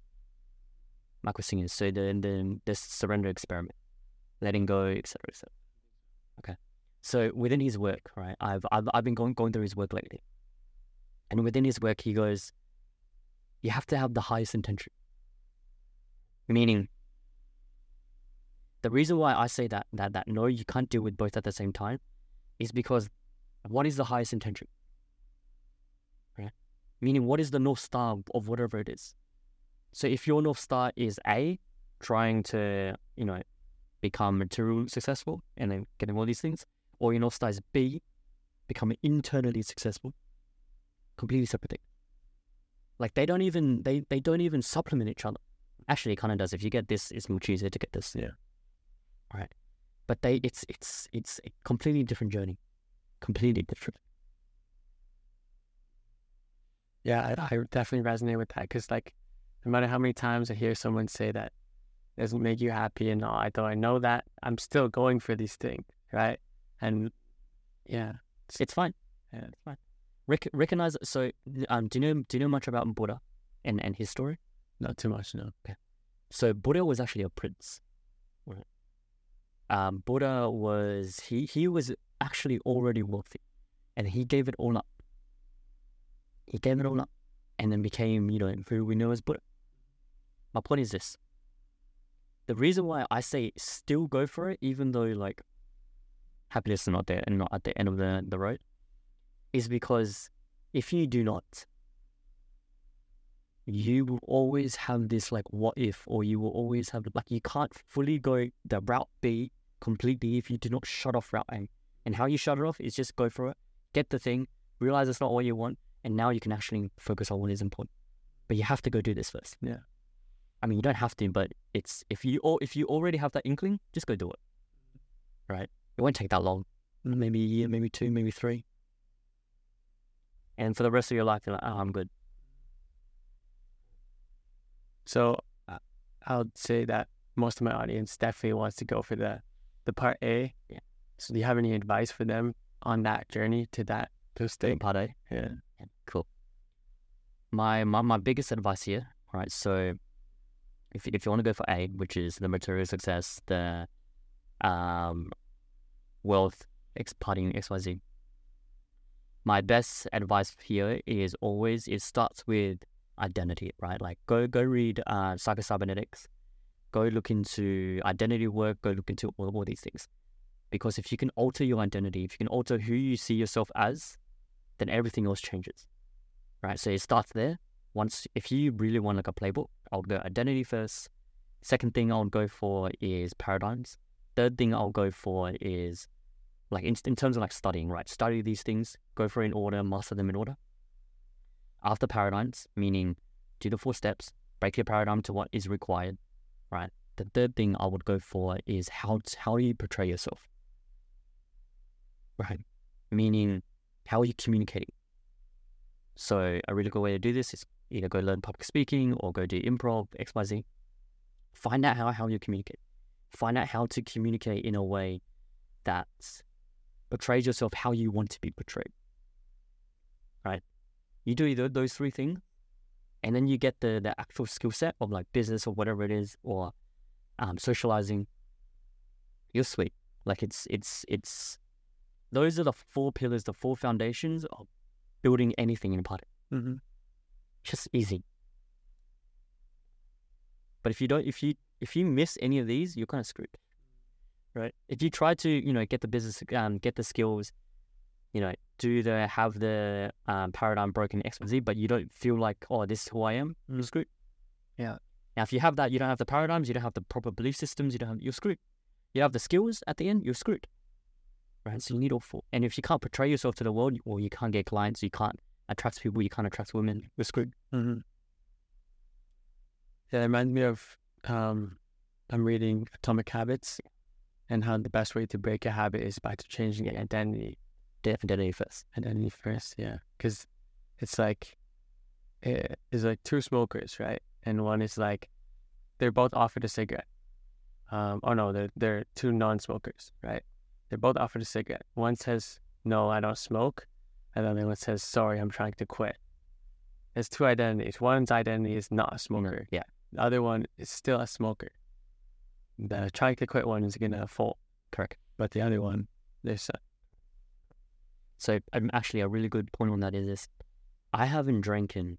S2: Michael Singer. So the the the surrender experiment, letting go, etc. etc. Okay. So within his work, right? I've I've I've been going going through his work lately, and within his work, he goes, you have to have the highest intention. Meaning, the reason why I say that that that no, you can't deal with both at the same time, is because what is the highest intention? Right? Meaning, what is the North Star of whatever it is? So, if your North Star is A, trying to, you know, become material successful and then getting all these things, or you know, is B, become internally successful, completely separate thing. Like they don't even they they don't even supplement each other. Actually, it kind of does. If you get this, it's much easier to get this.
S1: Yeah.
S2: Right. But they it's it's it's a completely different journey. Completely different.
S1: Yeah, I, I definitely resonate with that because, like, no matter how many times I hear someone say that doesn't make you happy and all, I though I know that I'm still going for these things, right? And yeah,
S2: It's fine.
S1: Yeah.
S2: It's fine. Rec- recognize. So, um, do you know do you know much about Buddha and and his story?
S1: not too much, no. Okay.
S2: So Buddha was actually a prince. Right. Um, Buddha was he he was actually already wealthy, and he gave it all up. He gave it all up, and then became you know who we know as Buddha. My point is this. The reason why I say still go for it, even though like happiness is not there and not at the end of the, the road, is because if you do not, you will always have this like what if, or you will always have like you can't fully go the route B completely if you do not shut off route A. And how you shut it off is just go for it, get the thing, realize it's not what you want, and now you can actually focus on what is important. But you have to go do this first.
S1: Yeah.
S2: I mean, you don't have to, but it's if you al- if you already have that inkling, just go do it. Right? It won't take that long. Maybe a year, maybe two, maybe three. And for the rest of your life, you're like, oh, I'm good.
S1: So uh, I would say that most of my audience definitely wants to go for the the part A.
S2: Yeah.
S1: So do you have any advice for them on that journey to that to stay?
S2: Part A.
S1: Yeah.
S2: Yeah, cool. My, my my biggest advice here, right? So, if if you want to go for A, which is the material success, the um, wealth, partying X Y Z. My best advice here is always it starts with identity, right? Like go go read uh, psychocybernetics, go look into identity work, go look into all, all these things, because if you can alter your identity, if you can alter who you see yourself as, then everything else changes right? So it starts there. Once, if you really want like a playbook, I'll go identity first. Second thing I'll go for is paradigms. Third thing I'll go for is like in, in terms of like studying, right? Study these things, go for in order, master them in order. After paradigms, meaning do the four steps, break your paradigm to what is required, right? The third thing I would go for is how how you portray yourself, right? Meaning, how are you communicating? So a really good way to do this is either go learn public speaking or go do improv, XYZ. Find out how, how you communicate. Find out how to communicate in a way that portrays yourself how you want to be portrayed. Right? You do either those three things, and then you get the, the actual skill set of like business or whatever it is, or um, socializing. You're sweet. Like it's it's it's those are the four pillars, the four foundations of building anything in a Party.
S1: Mm-hmm.
S2: Just easy. But if you don't, if you if you miss any of these, you're kind of screwed, right? If you try to, you know, get the business, um, get the skills, you know, do the have the um, paradigm broken X, Y, Z, but you don't feel like, oh, this is who I am, you're screwed.
S1: Yeah.
S2: Now, if you have that, you don't have the paradigms, you don't have the proper belief systems, you don't have, you're screwed. You have the skills at the end, you're screwed. Right. So you need all four. And if you can't portray yourself to the world, or you can't get clients, you can't attract people, you can't attract women, you're screwed.
S1: Mm-hmm. Yeah, it reminds me of um, I'm reading Atomic Habits and how the best way to break a habit is by changing your identity.
S2: Identity first.
S1: Identity first, yeah. Because it's like, it, it's like two smokers, right? And one is like, they're both offered a cigarette. Um, oh no, they're, they're two non smokers, right? They're both offered a cigarette. One says, no, I don't smoke. And then the other one says, sorry, I'm trying to quit. There's two identities. One's identity is not a smoker.
S2: Yeah.
S1: The other one is still a smoker. The trying to quit one is gonna fall,
S2: Correct.
S1: but the other one, there's a,
S2: So um, actually, a really good point on that is this: I haven't drank in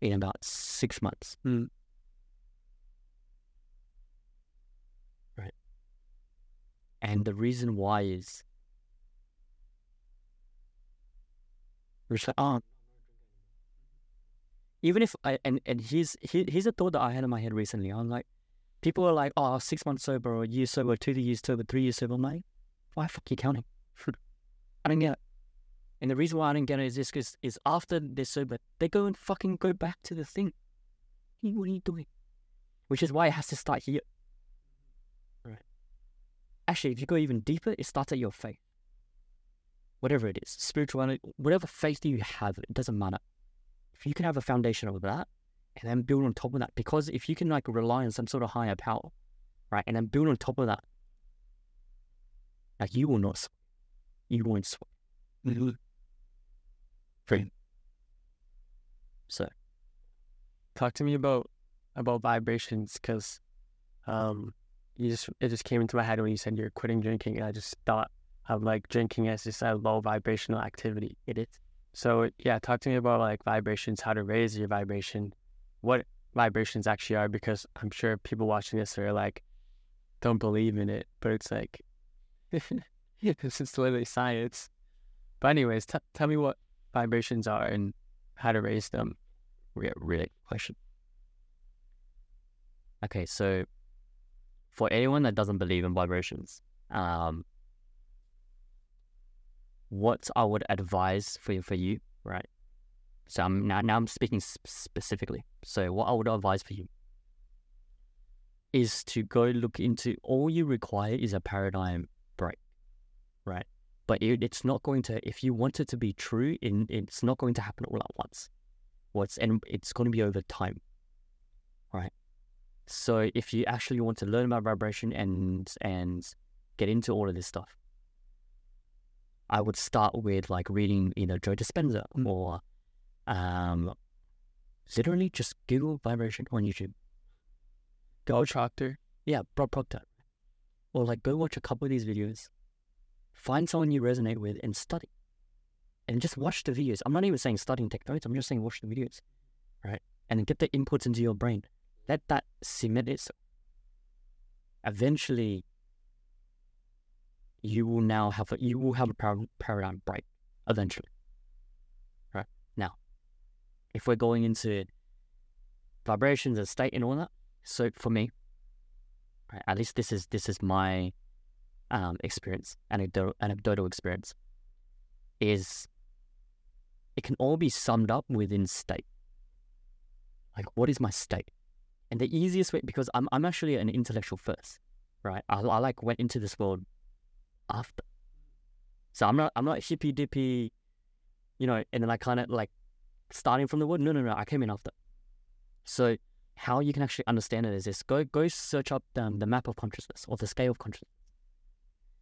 S2: in about six months.
S1: Mm.
S2: Right. And the reason why is, we're just like, oh, even if I and and here's here, here's a thought that I had in my head recently. I'm like, people are like, oh, six months sober, or a year sober, two years sober, three years sober. I'm like, why fuck you counting? I don't get it. And the reason why I didn't get it is this because is after they're sober, they go and fucking go back to the thing. What are you doing? Which is why it has to start here. Right. Actually, if you go even deeper, it starts at your faith. Whatever it is, spirituality, whatever faith you have, it doesn't matter. If you can have a foundation of that and then build on top of that, because if you can like rely on some sort of higher power, right, and then build on top of that, like you will not, sweat. you won't sweat.
S1: Great.
S2: So
S1: talk to me about about vibrations because um you just it just came into my head when you said you're quitting drinking and I just thought of like drinking as just a low vibrational activity.
S2: it is.
S1: So yeah, talk to me about like vibrations, how to raise your vibration, what vibrations actually are because I'm sure people watching this are like don't believe in it, but it's like this is literally science. But anyways, t- tell me what vibrations are and how to raise them.
S2: We Re- really question. Okay, so for anyone that doesn't believe in vibrations, um, what I would advise for you, for you, right? So I'm now now I'm speaking sp- specifically. So what I would advise for you is to go look into all you require is a paradigm break, right? But it, it's not going to if you want it to be true, in it's not going to happen all at once. What's and it's going to be over time, right? So if you actually want to learn about vibration and and get into all of this stuff, I would start with like reading either Joe Dispenza
S1: Mm.
S2: or um, literally just Google vibration on YouTube.
S1: Go Proctor.
S2: Yeah, Bob Proctor. Or like go watch a couple of these videos, find someone you resonate with and study. And just watch the videos. I'm not even saying studying notes, I'm just saying watch the videos. Right? And get the inputs into your brain. Let that cement itself. Eventually you will now have a you will have a par- paradigm break eventually. Right? Now, if we're going into vibrations and state and all that, so for me, right, at least this is this is my um, experience, anecdotal anecdotal experience, is it can all be summed up within state. Like, what is my state? And the easiest way, because I'm I'm actually an intellectual first, right? I, I like went into this world after, so I'm not I'm not hippy dippy, you know, and then I kind of like starting from the word. No, no, no, I came in after. So how you can actually understand it is this: go go search up um, the map of consciousness or the scale of consciousness.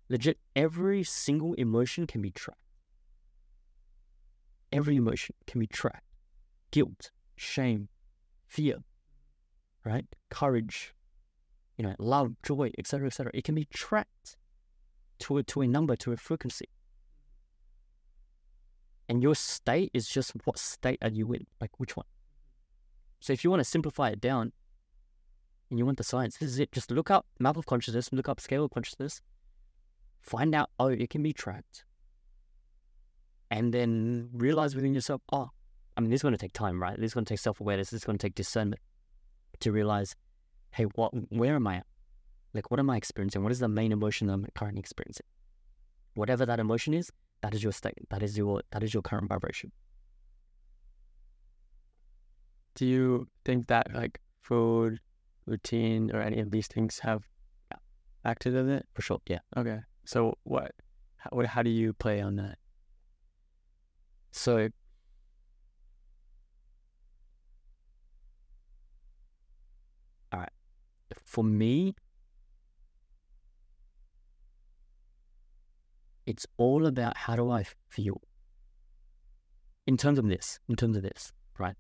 S2: Legit, every single emotion can be tracked. Every emotion can be tracked. Guilt, shame, fear, right? Courage, you know, love, joy, etc., etc. It can be tracked to a to a number, to a frequency. And your state is just what state are you in? Like which one? So if you want to simplify it down and you want the science, this is it. Just look up map of consciousness, look up scale of consciousness, find out, oh, it can be tracked. And then realize within yourself, oh, I mean, this is going to take time, right? This is going to take self awareness. This is going to take discernment to realize, hey, what, where am I at? Like, what am I experiencing? What is the main emotion that I'm currently experiencing? Whatever that emotion is, that is your state. That is your that is your current vibration.
S1: Do you think that like food, routine, or any of these things have acted in it?
S2: For sure. Yeah.
S1: Okay. So what? How, what- how do you play on that?
S2: So all right. For me, it's all about how do I feel in terms of this, in terms of this, right?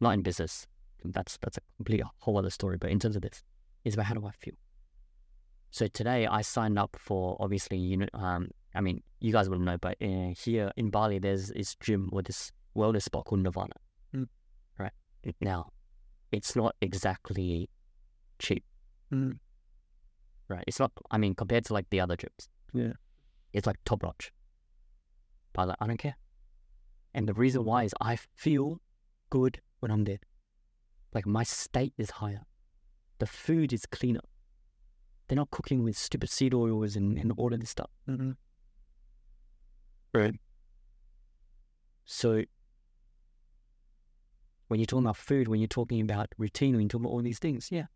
S2: Not in business. That's that's a complete whole other story. But in terms of this, it's about how do I feel. So today I signed up for obviously you know um I mean you guys will know, but uh, here in Bali there's this gym or this wellness spot called Nirvana.
S1: Mm.
S2: Right now, it's not exactly cheap.
S1: Mm.
S2: Right, it's not. I mean, compared to like the other gyms,
S1: Yeah.
S2: It's like top notch. But like, I don't care. And the reason why is I feel good when I'm there. Like my state is higher. The food is cleaner. They're not cooking with stupid seed oils and, and all of this stuff.
S1: Mm-hmm.
S2: Right. So when you're talking about food, when you're talking about routine, when you're talking about all these things, yeah,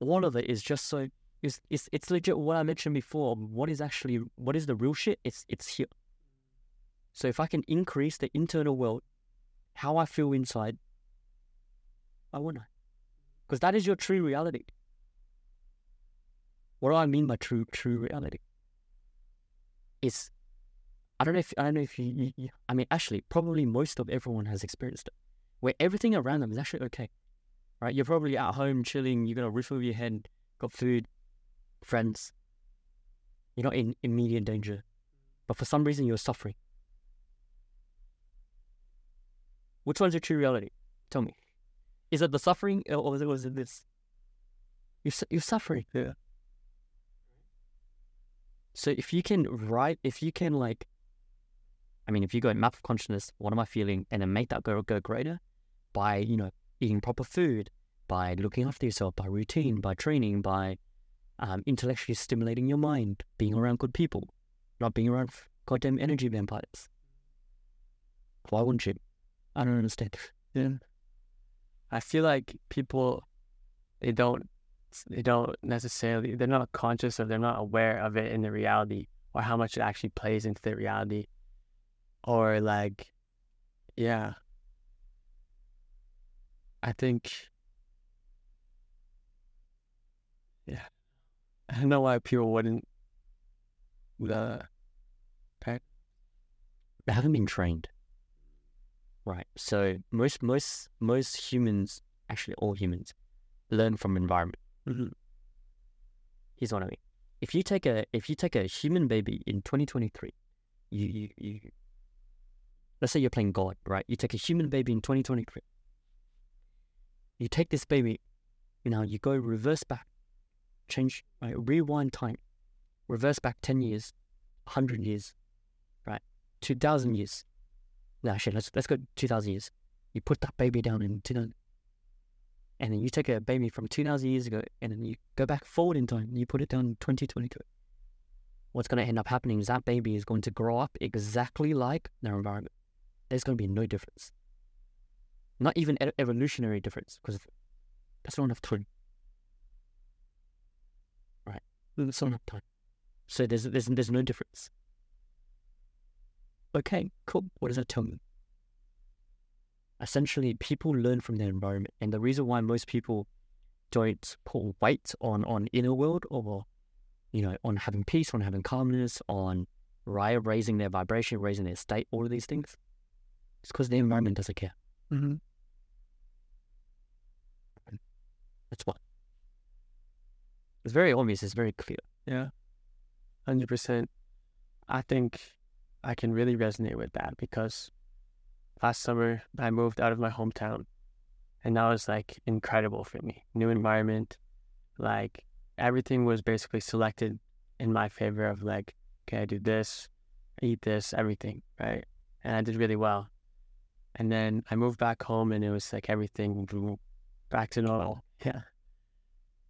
S2: all of it is just so it's it's it's legit. What I mentioned before, what is actually what is the real shit? It's it's here. So if I can increase the internal world, how I feel inside, why wouldn't I? Because that is your true reality. What do I mean by true true reality? It's I don't know if I don't know if you, you, you I mean actually probably most of everyone has experienced it, where everything around them is actually okay, right? You're probably at home chilling. You got a roof over your head, got food, friends. You're not in immediate danger, but for some reason you're suffering. Which one's your true reality? Tell me. Is it the suffering or is it, was it this? You're su- you're suffering.
S1: Yeah.
S2: So if you can write, if you can like, I mean, if you go in map of consciousness, what am I feeling, and then make that go go greater by you know eating proper food, by looking after yourself, by routine, by training, by um, intellectually stimulating your mind, being around good people, not being around goddamn energy vampires. Why wouldn't you? I don't understand.
S1: Yeah. I feel like people they don't they don't necessarily they're not conscious or they're not aware of it in the reality or how much it actually plays into the reality. Or like yeah. I think yeah. I don't know why people wouldn't the
S2: they haven't been trained. Right. So most most most humans, actually all humans, learn from environment.
S1: Mhm.
S2: Here's what I mean. If you take a if you take a human baby in 2023, you you, you let's say you're playing God, right? You take a human baby in 2023. You take this baby, you know, you go reverse back, change, right? Rewind time, reverse back 10 years, 100 years, right? 2,000 years. No, actually, let's, let's go 2,000 years. You put that baby down in 2000, and then you take a baby from 2,000 years ago, and then you go back forward in time, and you put it down in 2022. What's going to end up happening is that baby is going to grow up exactly like their environment. There's going to be no difference. Not even evolutionary difference, because that's not enough time. Right? That's not time. So there's there's there's no difference. Okay, cool. What does that tell me? Essentially, people learn from their environment, and the reason why most people don't put weight on on inner world or you know on having peace, on having calmness, on right raising their vibration, raising their state, all of these things, it's because the environment doesn't care.
S1: Mm-hmm.
S2: That's why. It's very obvious. It's very clear.
S1: Yeah, hundred percent. I think I can really resonate with that because last summer I moved out of my hometown, and that was like incredible for me. New environment, like everything was basically selected in my favor. Of like, okay, I do this, I eat this, everything, right? And I did really well. And then I moved back home, and it was like everything back to normal. Yeah.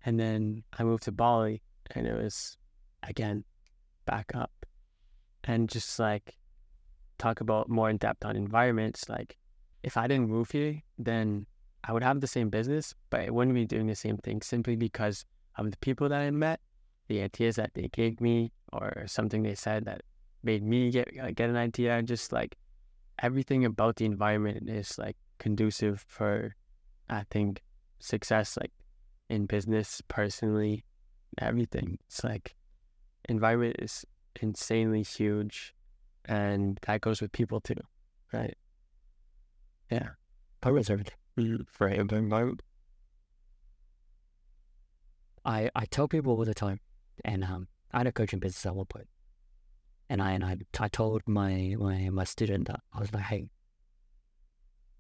S1: And then I moved to Bali, and it was again back up. And just like talk about more in depth on environments like if i didn't move here then i would have the same business but it wouldn't be doing the same thing simply because of the people that i met the ideas that they gave me or something they said that made me get uh, get an idea. And just like everything about the environment is like conducive for i think success like in business personally everything. It's like environment is insanely huge and that goes with people too right? Yeah.
S2: Power is everything.
S1: for environment?
S2: I, I tell people all the time, and um, I had a coaching business at one point, and I and I, I told my, my my student that I was like, hey,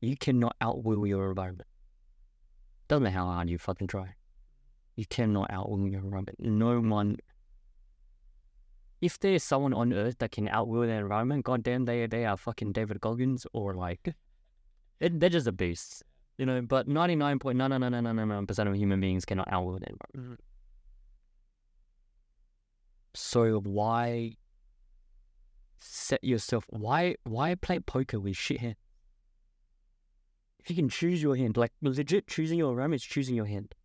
S2: you cannot outwill your environment. Doesn't matter how hard you fucking try, you cannot outwill your environment. No one. If there's someone on earth that can outwill their environment, goddamn, they they are fucking David Goggins or like, it, they're just a beast, you know. But ninety nine point nine nine nine nine nine percent of human beings cannot outwill their environment. Mm-hmm. So why set yourself? Why why play poker with shit? If you can choose your hand, like legit choosing your environment is choosing your hand,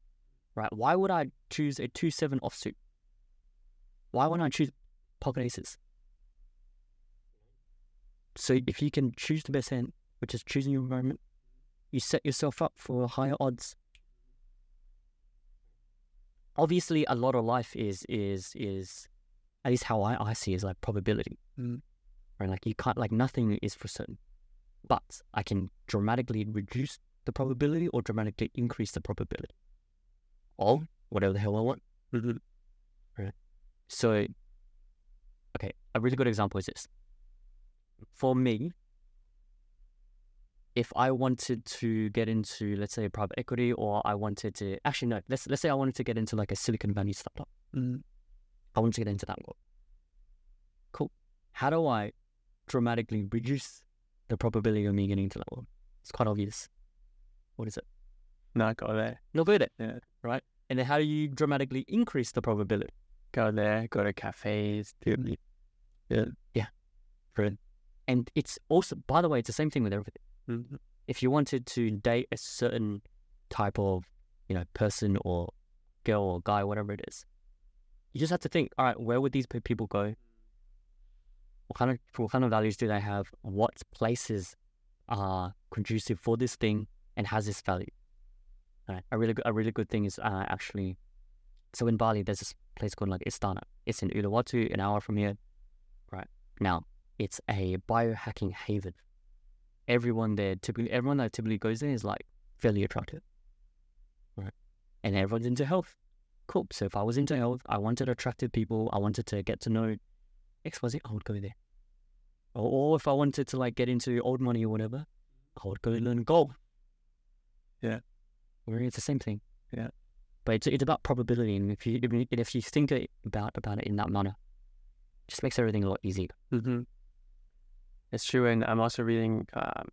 S2: right? Why would I choose a two seven offsuit? Why would I choose pocket aces? So if you can choose the best hand, which is choosing your environment, you set yourself up for higher odds. Obviously, a lot of life is is is at least how I, I see it, is like probability.
S1: Mm.
S2: Right? Like you can't like nothing is for certain. But I can dramatically reduce the probability or dramatically increase the probability. Of whatever the hell I want. Right. So okay, a really good example is this. For me, if I wanted to get into, let's say, private equity, or I wanted to actually no, let's let's say I wanted to get into like a Silicon Valley startup.
S1: Mm.
S2: I want to get into that world. Cool. How do I dramatically reduce the probability of me getting into that world? It's quite obvious. What is it?
S1: not go there
S2: Not good it.
S1: Yeah.
S2: Right? And then how do you dramatically increase the probability?
S1: go there go to cafes do
S2: And it's also, by the way, it's the same thing with everything.
S1: Mhm.
S2: If you wanted to date a certain type of, you know, person or girl or guy, whatever it is, you just have to think, all right, where would these people go? What kind of what kind of values do they have? What places are conducive for this thing and has this value? A really good, a really good thing is uh, actually, so in Bali, there's this place called like Istana. It's in Uluwatu, an hour from here. Right now, it's a biohacking haven. Everyone there, typically, everyone that typically goes there is like fairly attractive, right? And everyone's into health. Cool. So if I was into health, I wanted attractive people, I wanted to get to know XYZ, I would go there. Or, or if I wanted to like get into old money or whatever, I would go learn golf.
S1: Yeah.
S2: Where it's the same thing.
S1: Yeah.
S2: But it's, it's about probability, and if you if you- think about about it in that manner, it just makes everything a lot easier.
S1: Mm-hmm. It's true, and I'm also reading um,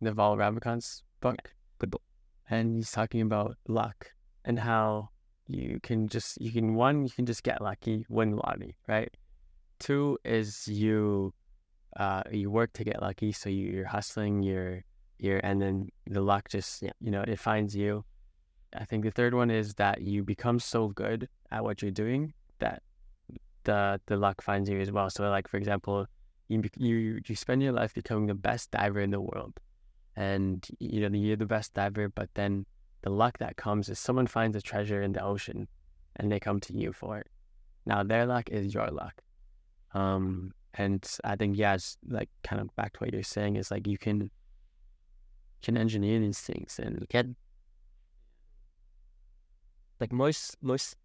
S1: Naval Ravikant's book.
S2: good book.
S1: and he's talking about luck and how you can just you can one you can just get lucky, win lottery, right? Two is you uh you work to get lucky, so you're hustling, you're you're and then the luck just
S2: Yeah.
S1: you know it finds you. I think the third one is that you become so good at what you're doing that the the luck finds you as well. So like for example, you you you spend your life becoming the best diver in the world, and you know you're the best diver, but then the luck that comes is someone finds a treasure in the ocean, and they come to you for it. Now their luck is your luck, um, and I think it's like kind of back to what you're saying is like you can can engineer these things and
S2: can like most most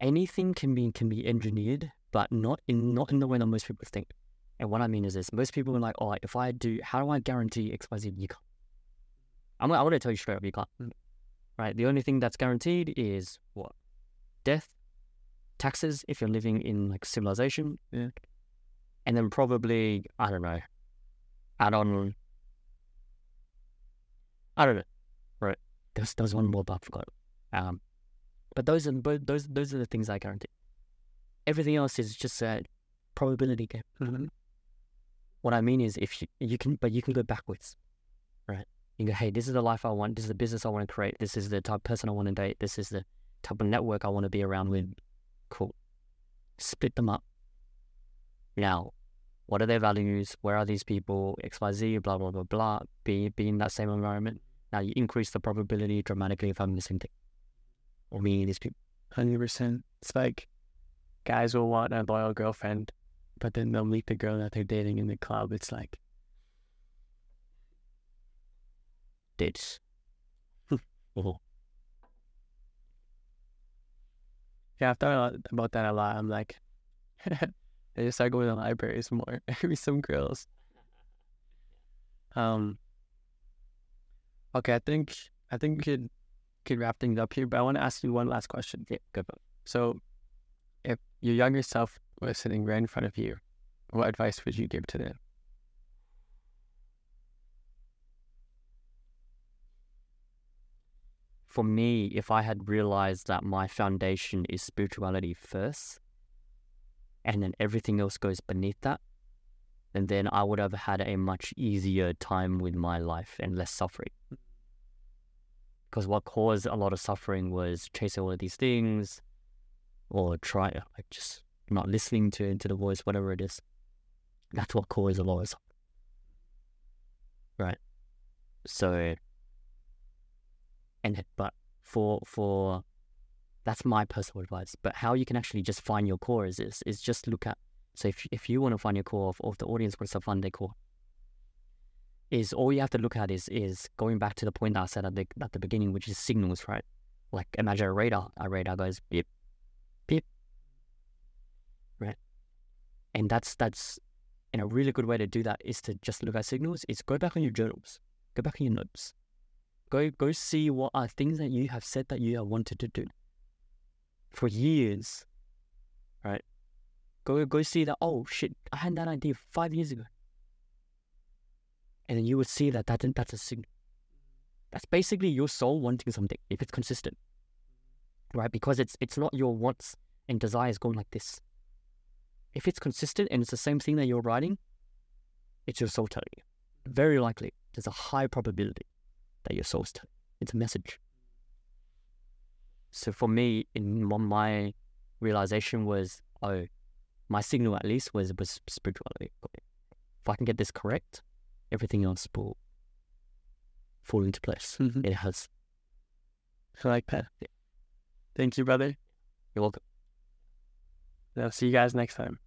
S2: anything can be can be engineered, but not in not in the way that most people think. And what I mean is this: most people are like, "Oh, if I do, how do I guarantee X, Y, Z?" You can't. I'm I want to tell you straight up, you can't.
S1: Mm.
S2: Right? The only thing that's guaranteed is what death, taxes if you're living in like civilization,
S1: Yeah.
S2: and then probably I don't know, add on. I don't know. Right. There's there's one more, but I forgot. Um, but those are but those those are the things I guarantee. Everything else is just a probability game.
S1: Mhm.
S2: What I mean is, if you you can, but you can go backwards, right? You go, hey, this is the life I want. This is the business I want to create. This is the type of person I want to date. This is the type of network I want to be around with. Cool. Split them up. Now, what are their values? Where are these people? X, Y, Z, blah blah blah blah. Be be in that same environment. Now you increase the probability dramatically of having the same thing, or meeting these people.
S1: Hundred percent. It's like guys will want a loyal girlfriend, but then they'll meet the girl that they're dating in the club. It's like
S2: Dates. oh,
S1: yeah, I've thought about that a lot. I'm like, I just start going to libraries more. Maybe some girls. Um. Okay, I think I think we could could wrap things up here, but I want to ask you one last question.
S2: yeah, good. one.
S1: So, if your younger self was sitting right in front of you, what advice would you give to them?
S2: for me, if I had realized that my foundation is spirituality first, and then everything else goes beneath that, and then I would have had a much easier time with my life and less suffering. Because what caused a lot of suffering was chasing all of these things, or try like just not listening to to the voice, whatever it is. That's what caused a lot of suffering. Right. So and but for for that's my personal advice. But how you can actually just find your core is this is just look at so if if you want to find your core of, of the audience wants to find their core, is all you have to look at is is going back to the point that I said at the at the beginning, which is signals, right? Like imagine a radar. A radar goes beep, beep, right? And that's that's and a really good way to do that is to just look at signals. Is go back on your journals, go back on your notes, go go see what are things that you have said that you have wanted to do for years, right? Go go see that. Oh shit! I had that idea five years ago, and then you would see that that that's a signal. That's basically your soul wanting something if it's consistent, right? Because it's it's not your wants and desires going like this. If it's consistent and it's the same thing that you're writing, it's your soul telling you. Very likely, there's a high probability that your soul's telling. It's a message. So for me, in my- realization was, oh, my signal at least was was spirituality. If I can get this correct, everything else will fall into place. Mm-hmm. It has.
S1: I like that. Thank you, brother.
S2: You're welcome.
S1: I'll see you guys next time.